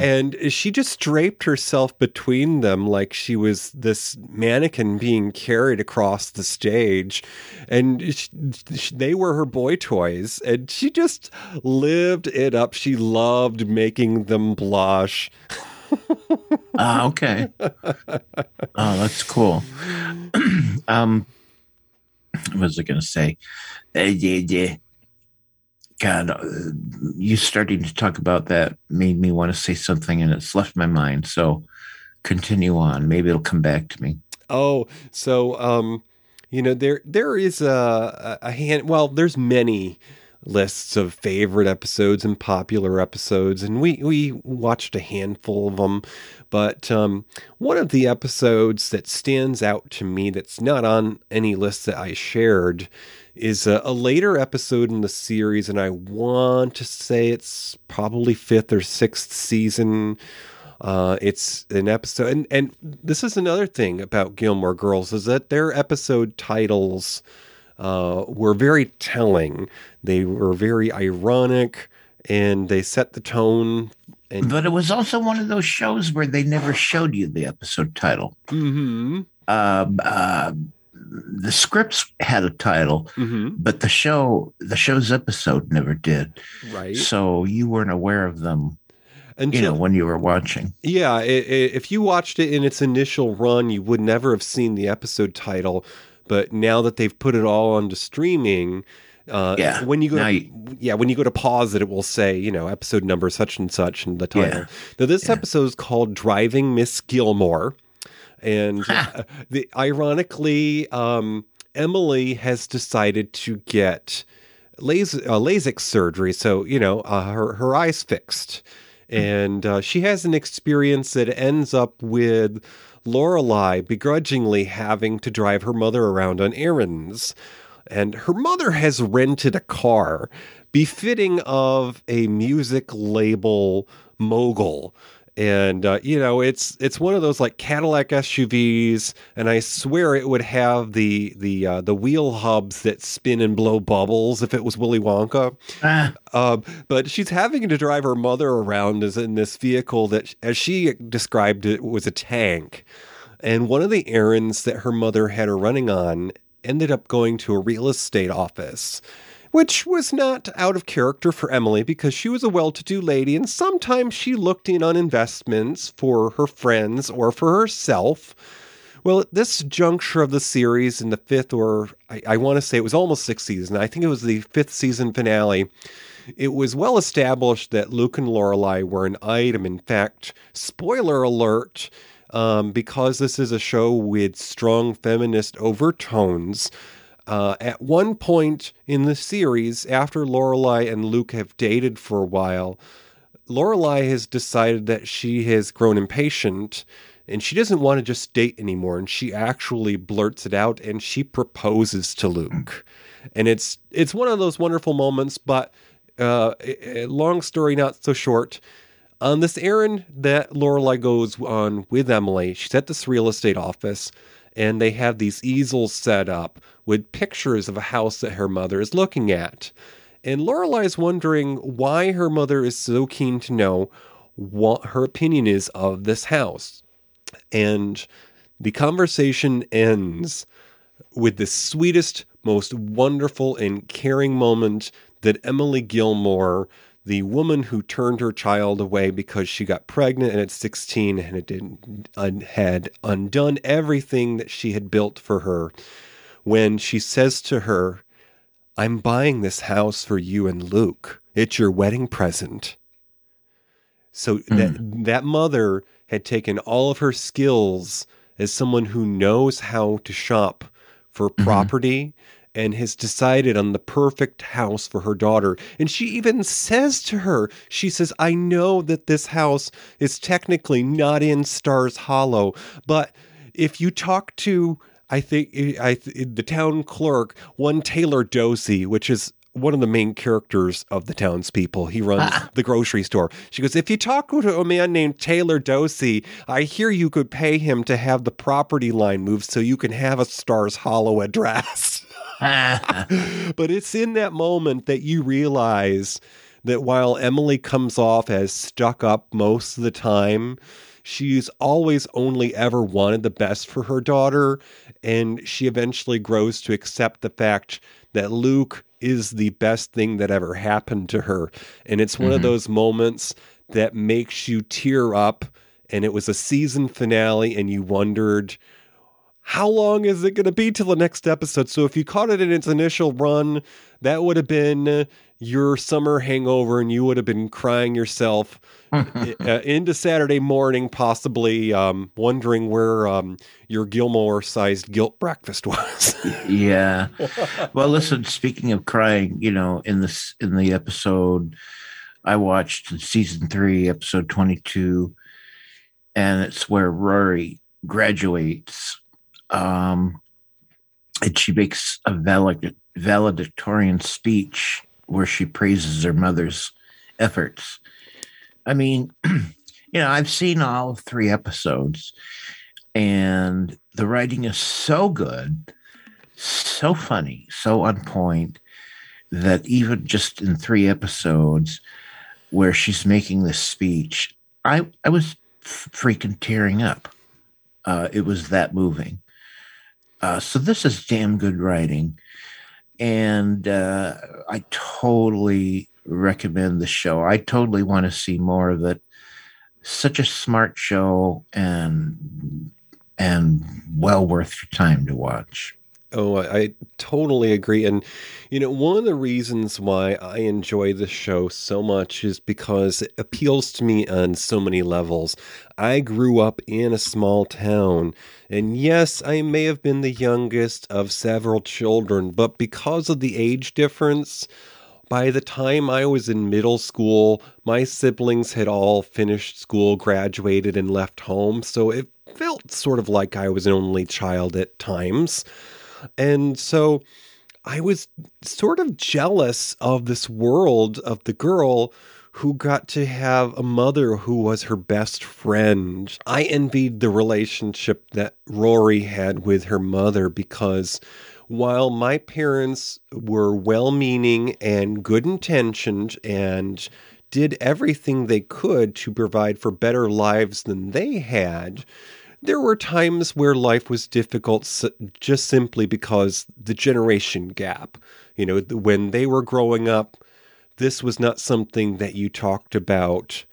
[SPEAKER 1] And she just draped herself between them like she was this mannequin being carried across the stage. And sh sh they were her boy toys. And she just lived it up. She loved making them blush.
[SPEAKER 3] Ah, okay. oh, that's cool. um, what was I going to say? Uh, yeah, yeah. God, uh, you starting to talk about that made me want to say something, and it's left my mind. So continue on. Maybe it'll come back to me.
[SPEAKER 1] Oh, so um, you know there there is a a hand. Well, there's many lists of favorite episodes and popular episodes, and we we watched a handful of them. But um, one of the episodes that stands out to me that's not on any list that I shared is a, a later episode in the series, and I want to say it's probably fifth or sixth season. Uh, it's an episode, and, and this is another thing about Gilmore Girls is that their episode titles uh, were very telling. They were very ironic, and they set the tone. And
[SPEAKER 3] But it was also one of those shows where they never showed you the episode title.
[SPEAKER 1] hmm
[SPEAKER 3] Um, uh, the scripts had a title,
[SPEAKER 1] hmm
[SPEAKER 3] but the show, the show's episode never did.
[SPEAKER 1] right.
[SPEAKER 3] So you weren't aware of them,
[SPEAKER 1] Until,
[SPEAKER 3] you know, when you were watching.
[SPEAKER 1] Yeah, i i if you watched it in its initial run, you would never have seen the episode title. But now that they've put it all onto streaming, uh,
[SPEAKER 3] Yeah,
[SPEAKER 1] when you go, to,
[SPEAKER 3] you-
[SPEAKER 1] yeah, when you go to pause it, it will say, you know, episode number such and such and the title.
[SPEAKER 3] Yeah,
[SPEAKER 1] Now, this
[SPEAKER 3] yeah.
[SPEAKER 1] episode is called "Driving Miss Gilmore," and uh, the ironically, um, Emily has decided to get las- uh, LASIK surgery, so you know uh, her her eyes fixed, and uh, she has an experience that ends up with Lorelai begrudgingly having to drive her mother around on errands, and her mother has rented a car befitting of a music label mogul and uh, you know it's it's one of those like Cadillac SUVs, and I swear it would have the the uh, the wheel hubs that spin and blow bubbles if it was Willy Wonka.
[SPEAKER 3] Ah,
[SPEAKER 1] Um, but she's having to drive her mother around as in this vehicle that, as she described it, was a tank. And one of the errands that her mother had her running on ended up going to a real estate office, which was not out of character for Emily because she was a well to do lady and sometimes she looked in on investments for her friends or for herself. Well, at this juncture of the series in the fifth, or I, I want to say it was almost sixth season, I think it was the fifth season finale, it was well established that Luke and Lorelai were an item. In fact, spoiler alert, um, because this is a show with strong feminist overtones. Uh, at one point in the series, after Lorelai and Luke have dated for a while, Lorelai has decided that she has grown impatient and she doesn't want to just date anymore. And she actually blurts it out and she proposes to Luke. And it's it's one of those wonderful moments. But uh, long story not so short. On this errand that Lorelai goes on with Emily, she's at this real estate office, and they have these easels set up with pictures of a house that her mother is looking at. And Lorelai is wondering why her mother is so keen to know what her opinion is of this house. And the conversation ends with the sweetest, most wonderful, and caring moment that Emily Gilmore, the woman who turned her child away because she got pregnant and at 16 and it didn't, un, had undone everything that she had built for her, when she says to her, I'm buying this house for you and Luke. It's your wedding present. So hmm. that that mother had taken all of her skills as someone who knows how to shop for mm-hmm. property and has decided on the perfect house for her daughter. And she even says to her, she says, I know that this house is technically not in Stars Hollow, but if you talk to I think eh, I eh, the town clerk, one Taylor Dosey, which is one of the main characters of the townspeople. He runs the grocery store. She goes, If you talk to a man named Taylor Dosey, I hear you could pay him to have the property line moved so you can have a Stars Hollow address. but it's in that moment that you realize that while Emily comes off as stuck up most of the time, she's always only ever wanted the best for her daughter. And she eventually grows to accept the fact that Luke is the best thing that ever happened to her. And it's one of mm-hmm. those moments that makes you tear up. And it was a season finale, and you wondered, how long is it going to be till the next episode? So if you caught it in its initial run, that would have been your summer hangover, and you would have been crying yourself uh, into Saturday morning, possibly um, wondering where um, your Gilmore-sized guilt breakfast was.
[SPEAKER 3] yeah. Well, listen. Speaking of crying, you know, in this in the episode I watched season three, episode twenty-two, and it's where Rory graduates, um, and she makes a valedictorian speech where she praises her mother's efforts. I mean, you know, I've seen all three episodes, and the writing is so good so funny, so on point that even just in three episodes where she's making this speech, I, I was freaking tearing up. Uh, it was that moving. Uh, so this is damn good writing. And uh, I totally recommend the show. I totally want to see more of it. Such a smart show and and well worth your time to watch.
[SPEAKER 1] Oh, I, I totally agree. And, you know, one of the reasons why I enjoy the show so much is because it appeals to me on so many levels. I grew up in a small town, and yes, I may have been the youngest of several children, but because of the age difference, by the time I was in middle school, my siblings had all finished school, graduated, and left home. So it felt sort of like I was an only child at times. And so I was sort of jealous of this world of the girl who got to have a mother who was her best friend. I envied the relationship that Rory had with her mother because while my parents were well meaning and good intentioned and did everything they could to provide for better lives than they had, there were times where life was difficult just simply because the generation gap. You know, when they were growing up, this was not something that you talked about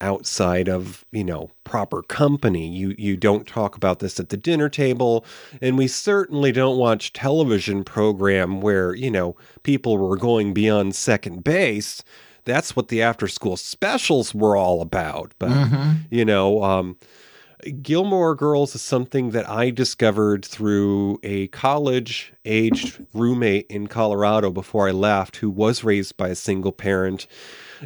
[SPEAKER 1] outside of, you know, proper company. You you don't talk about this at the dinner table, and we certainly don't watch television program where, you know, people were going beyond second base. That's what the after school specials were all about. But, you know, um Gilmore Girls is something that I discovered through a college aged roommate in Colorado before I left, who was raised by a single parent.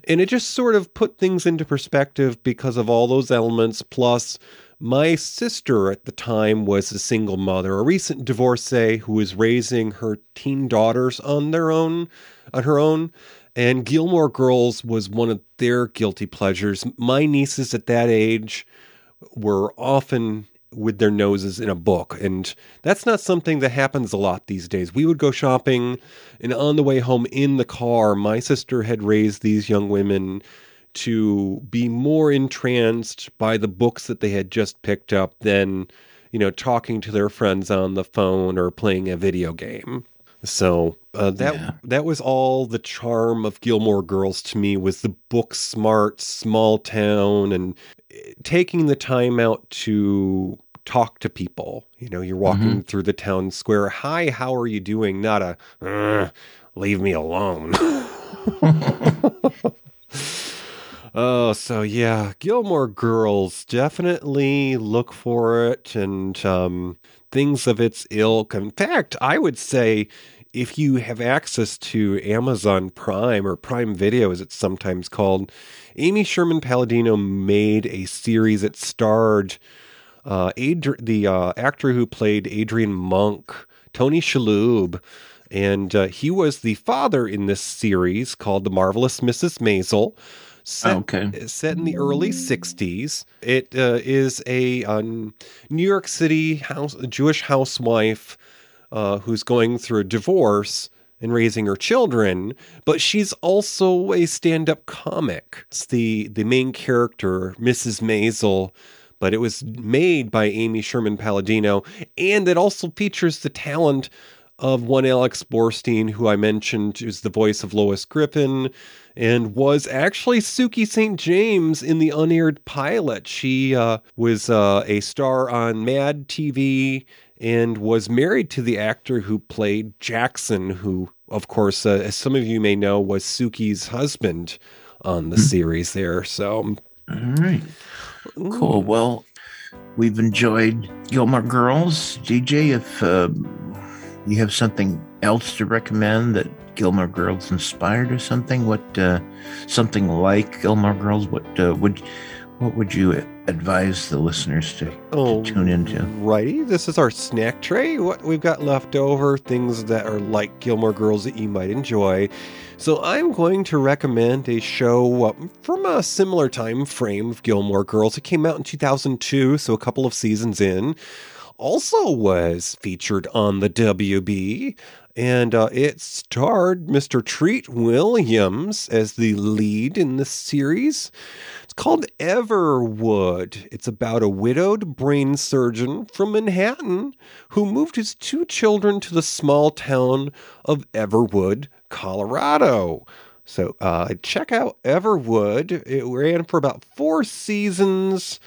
[SPEAKER 1] And it just sort of put things into perspective because of all those elements. Plus, my sister at the time was a single mother, a recent divorcee who was raising her teen daughters on their own, on her own. And Gilmore Girls was one of their guilty pleasures. My nieces at that age were often with their noses in a book. And that's not something that happens a lot these days. We would go shopping, and on the way home in the car, my sister had raised these young women to be more entranced by the books that they had just picked up than, you know, talking to their friends on the phone or playing a video game. So uh, that
[SPEAKER 3] Yeah.
[SPEAKER 1] that was all the charm of Gilmore Girls to me was the book smart small town and eh, taking the time out to talk to people. You know, you're walking through the town square. Hi, how are you doing? Not a leave me alone. Oh, so yeah, Gilmore Girls, definitely look for it and um, things of its ilk. In fact, I would say if you have access to Amazon Prime or Prime Video, as it's sometimes called, Amy Sherman Palladino made a series that starred uh, Adri- the uh, actor who played Adrian Monk, Tony Shalhoub, And uh, he was the father in this series called The Marvelous Mrs. Maisel. Set,
[SPEAKER 3] Okay.
[SPEAKER 1] set in the early 60s. It uh, is a um, New York City house, a Jewish housewife uh, who's going through a divorce and raising her children, but she's also a stand-up comic. It's the the main character, Mrs. Maisel, but it was made by Amy Sherman Palladino, and it also features the talent of one Alex Borstein, who I mentioned is the voice of Lois Griffin, and was actually Sookie St. James in the unaired pilot. She uh, was uh, a star on Mad TV and was married to the actor who played Jackson, who, of course, uh, as some of you may know, was Sookie's husband on the series there. So,
[SPEAKER 3] All right. Cool. Well, we've enjoyed Gilmore Girls. DJ, if um, you have something else to recommend that Gilmore Girls inspired or something, what uh, something like Gilmore Girls, what uh, would what would you advise the listeners to,
[SPEAKER 1] oh,
[SPEAKER 3] to tune into?
[SPEAKER 1] righty, this is our snack tray. What we've got left over, things that are like Gilmore Girls that you might enjoy. So I'm going to recommend a show uh, from a similar time frame of Gilmore Girls. It came out in 2002, so a couple of seasons in. Also was featured on the WB, and uh, it starred Mr. Treat Williams as the lead in the series. It's called Everwood. It's about a widowed brain surgeon from Manhattan who moved his two children to the small town of Everwood, Colorado. So uh, check out Everwood. It ran for about four seasons.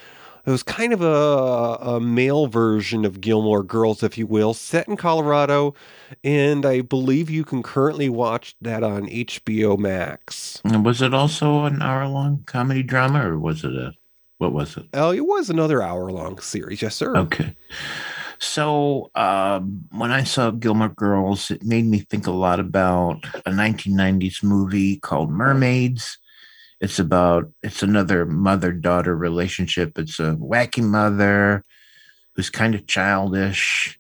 [SPEAKER 1] It was kind of a, a male version of Gilmore Girls, if you will, set in Colorado. And I believe you can currently watch that on HBO Max.
[SPEAKER 3] And was it also an hour long comedy drama or was it a what was it?
[SPEAKER 1] Oh, it was another hour long series. Yes, sir.
[SPEAKER 3] Okay. So um, when I saw Gilmore Girls, it made me think a lot about a 1990s movie called Mermaids. It's about it's another mother daughter relationship. It's a wacky mother who's kind of childish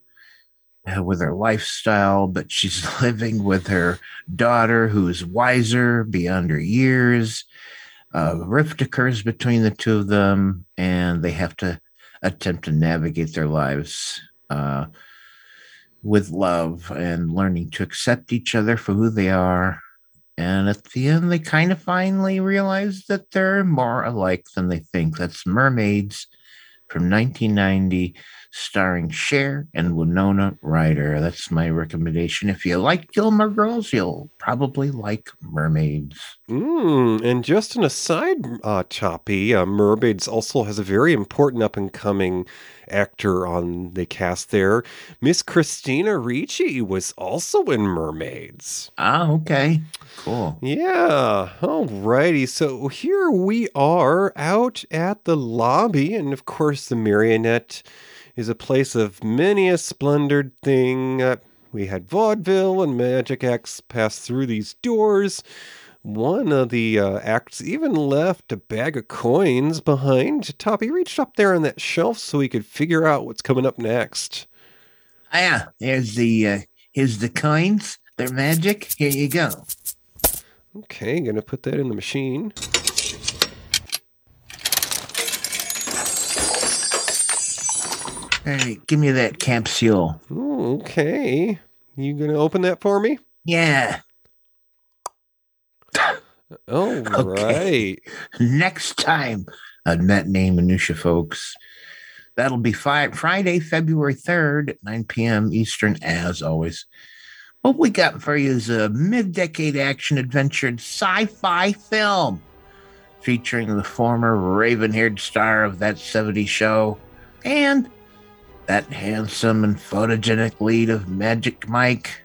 [SPEAKER 3] uh, with her lifestyle, but she's living with her daughter who is wiser beyond her years. Uh, rift occurs between the two of them, and they have to attempt to navigate their lives uh, with love and learning to accept each other for who they are. And at the end, they kind of finally realize that they're more alike than they think. That's Mermaids from 1990, starring Cher and Winona Ryder. That's my recommendation. If you like Gilmore Girls, you'll probably like Mermaids.
[SPEAKER 1] Mm, and just an aside, uh, Choppy, uh, Mermaids also has a very important up and coming actor on the cast there. Miss Christina Ricci was also in Mermaids.
[SPEAKER 3] Ah, okay. Cool.
[SPEAKER 1] Yeah, All righty. So here we are out at the lobby, and of course, the Marionette is a place of many a splendid thing. Uh, we had vaudeville and Magic Acts pass through these doors. One of the uh, acts even left a bag of coins behind. Toppy reached up there on that shelf so he could figure out what's coming up next.
[SPEAKER 3] Ah, yeah. Here's the uh, here's the coins. They're magic. Here you go.
[SPEAKER 1] Okay, gonna put that in the machine.
[SPEAKER 3] Hey, give me that capsule.
[SPEAKER 1] Ooh, okay, you gonna open that for me?
[SPEAKER 3] Yeah.
[SPEAKER 1] All right.
[SPEAKER 3] Next time on name, Minutia, folks. That'll be fi- Friday, February 3rd 9 p.m. Eastern, as always. What we got for you is a mid decade action adventure sci fi film featuring the former raven haired star of that 70s show and that handsome and photogenic lead of Magic Mike.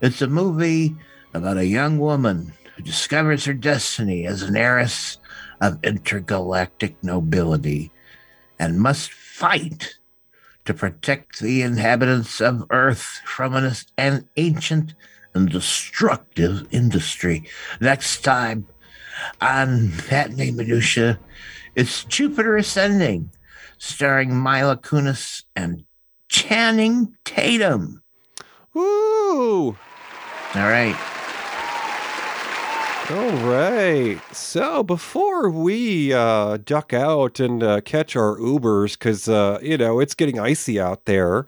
[SPEAKER 3] It's a movie about a young woman who discovers her destiny as an heiress of intergalactic nobility and must fight to protect the inhabitants of Earth from an, an ancient and destructive industry. Next time on Matinee Minutia, it's Jupiter Ascending, starring Mila Kunis and Channing Tatum.
[SPEAKER 1] Woo!
[SPEAKER 3] All right.
[SPEAKER 1] All right. So before we uh, duck out and uh, catch our Ubers, because, uh, you know, it's getting icy out there,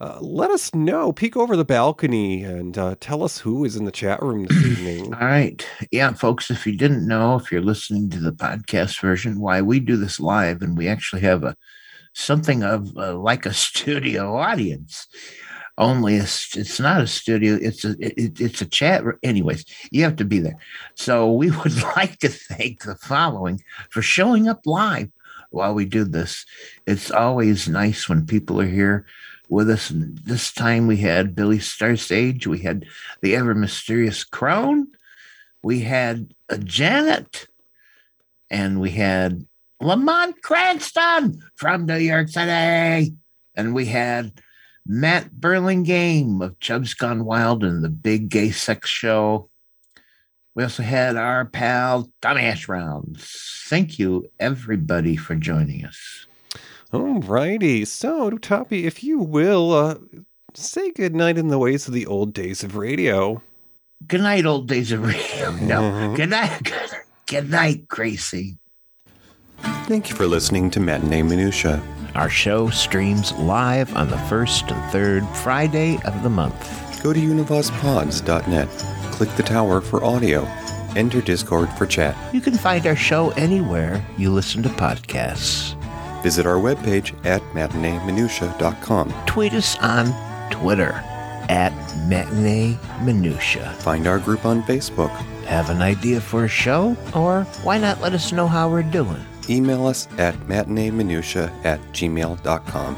[SPEAKER 1] uh, let us know. Peek over the balcony and uh, tell us who is in the chat room this evening.
[SPEAKER 3] All right. Yeah, folks, if you didn't know, if you're listening to the podcast version, why we do this live and we actually have a something of uh, like a studio audience. Only it's, it's not a studio, it's a it, it's a chat. Anyways, you have to be there. So we would like to thank the following for showing up live while we do this. It's always nice when people are here with us. And this time we had Billy Starstage, we had the ever mysterious Crone, we had a Janet, and we had Lamont Cranston from New York City, and we had Matt Burlingame of Chubb's Gone Wild and the Big Gay Sex Show. We also had our pal Tommy Ash Rounds. Thank you, everybody, for joining us.
[SPEAKER 1] All righty. So, Toppy, if you will, uh, say goodnight in the ways of the old days of radio.
[SPEAKER 3] Good night, old days of radio. No,
[SPEAKER 1] Mhm.
[SPEAKER 3] good night. Good night, Gracie.
[SPEAKER 9] Thank you for listening to Matinee Minutia.
[SPEAKER 4] Our show streams live on the first and third Friday of the month.
[SPEAKER 9] Go to univospods.net, click the tower for audio, enter Discord for chat.
[SPEAKER 4] You can find our show anywhere you listen to podcasts.
[SPEAKER 9] Visit our webpage at matineeminutia.com.
[SPEAKER 4] Tweet us on Twitter at Matinee Minutia.
[SPEAKER 9] Find our group on Facebook.
[SPEAKER 4] Have an idea for a show? Or why not let us know how we're doing?
[SPEAKER 9] Email us at matineeminutia at gmail.com.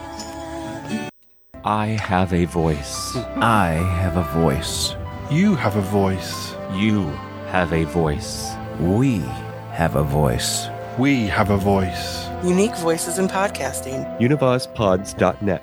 [SPEAKER 10] I have a voice.
[SPEAKER 4] I have a voice.
[SPEAKER 13] You have a voice.
[SPEAKER 10] You have a voice.
[SPEAKER 4] We have a voice.
[SPEAKER 13] We have a voice.
[SPEAKER 14] Unique voices in podcasting.
[SPEAKER 1] Univospods.net.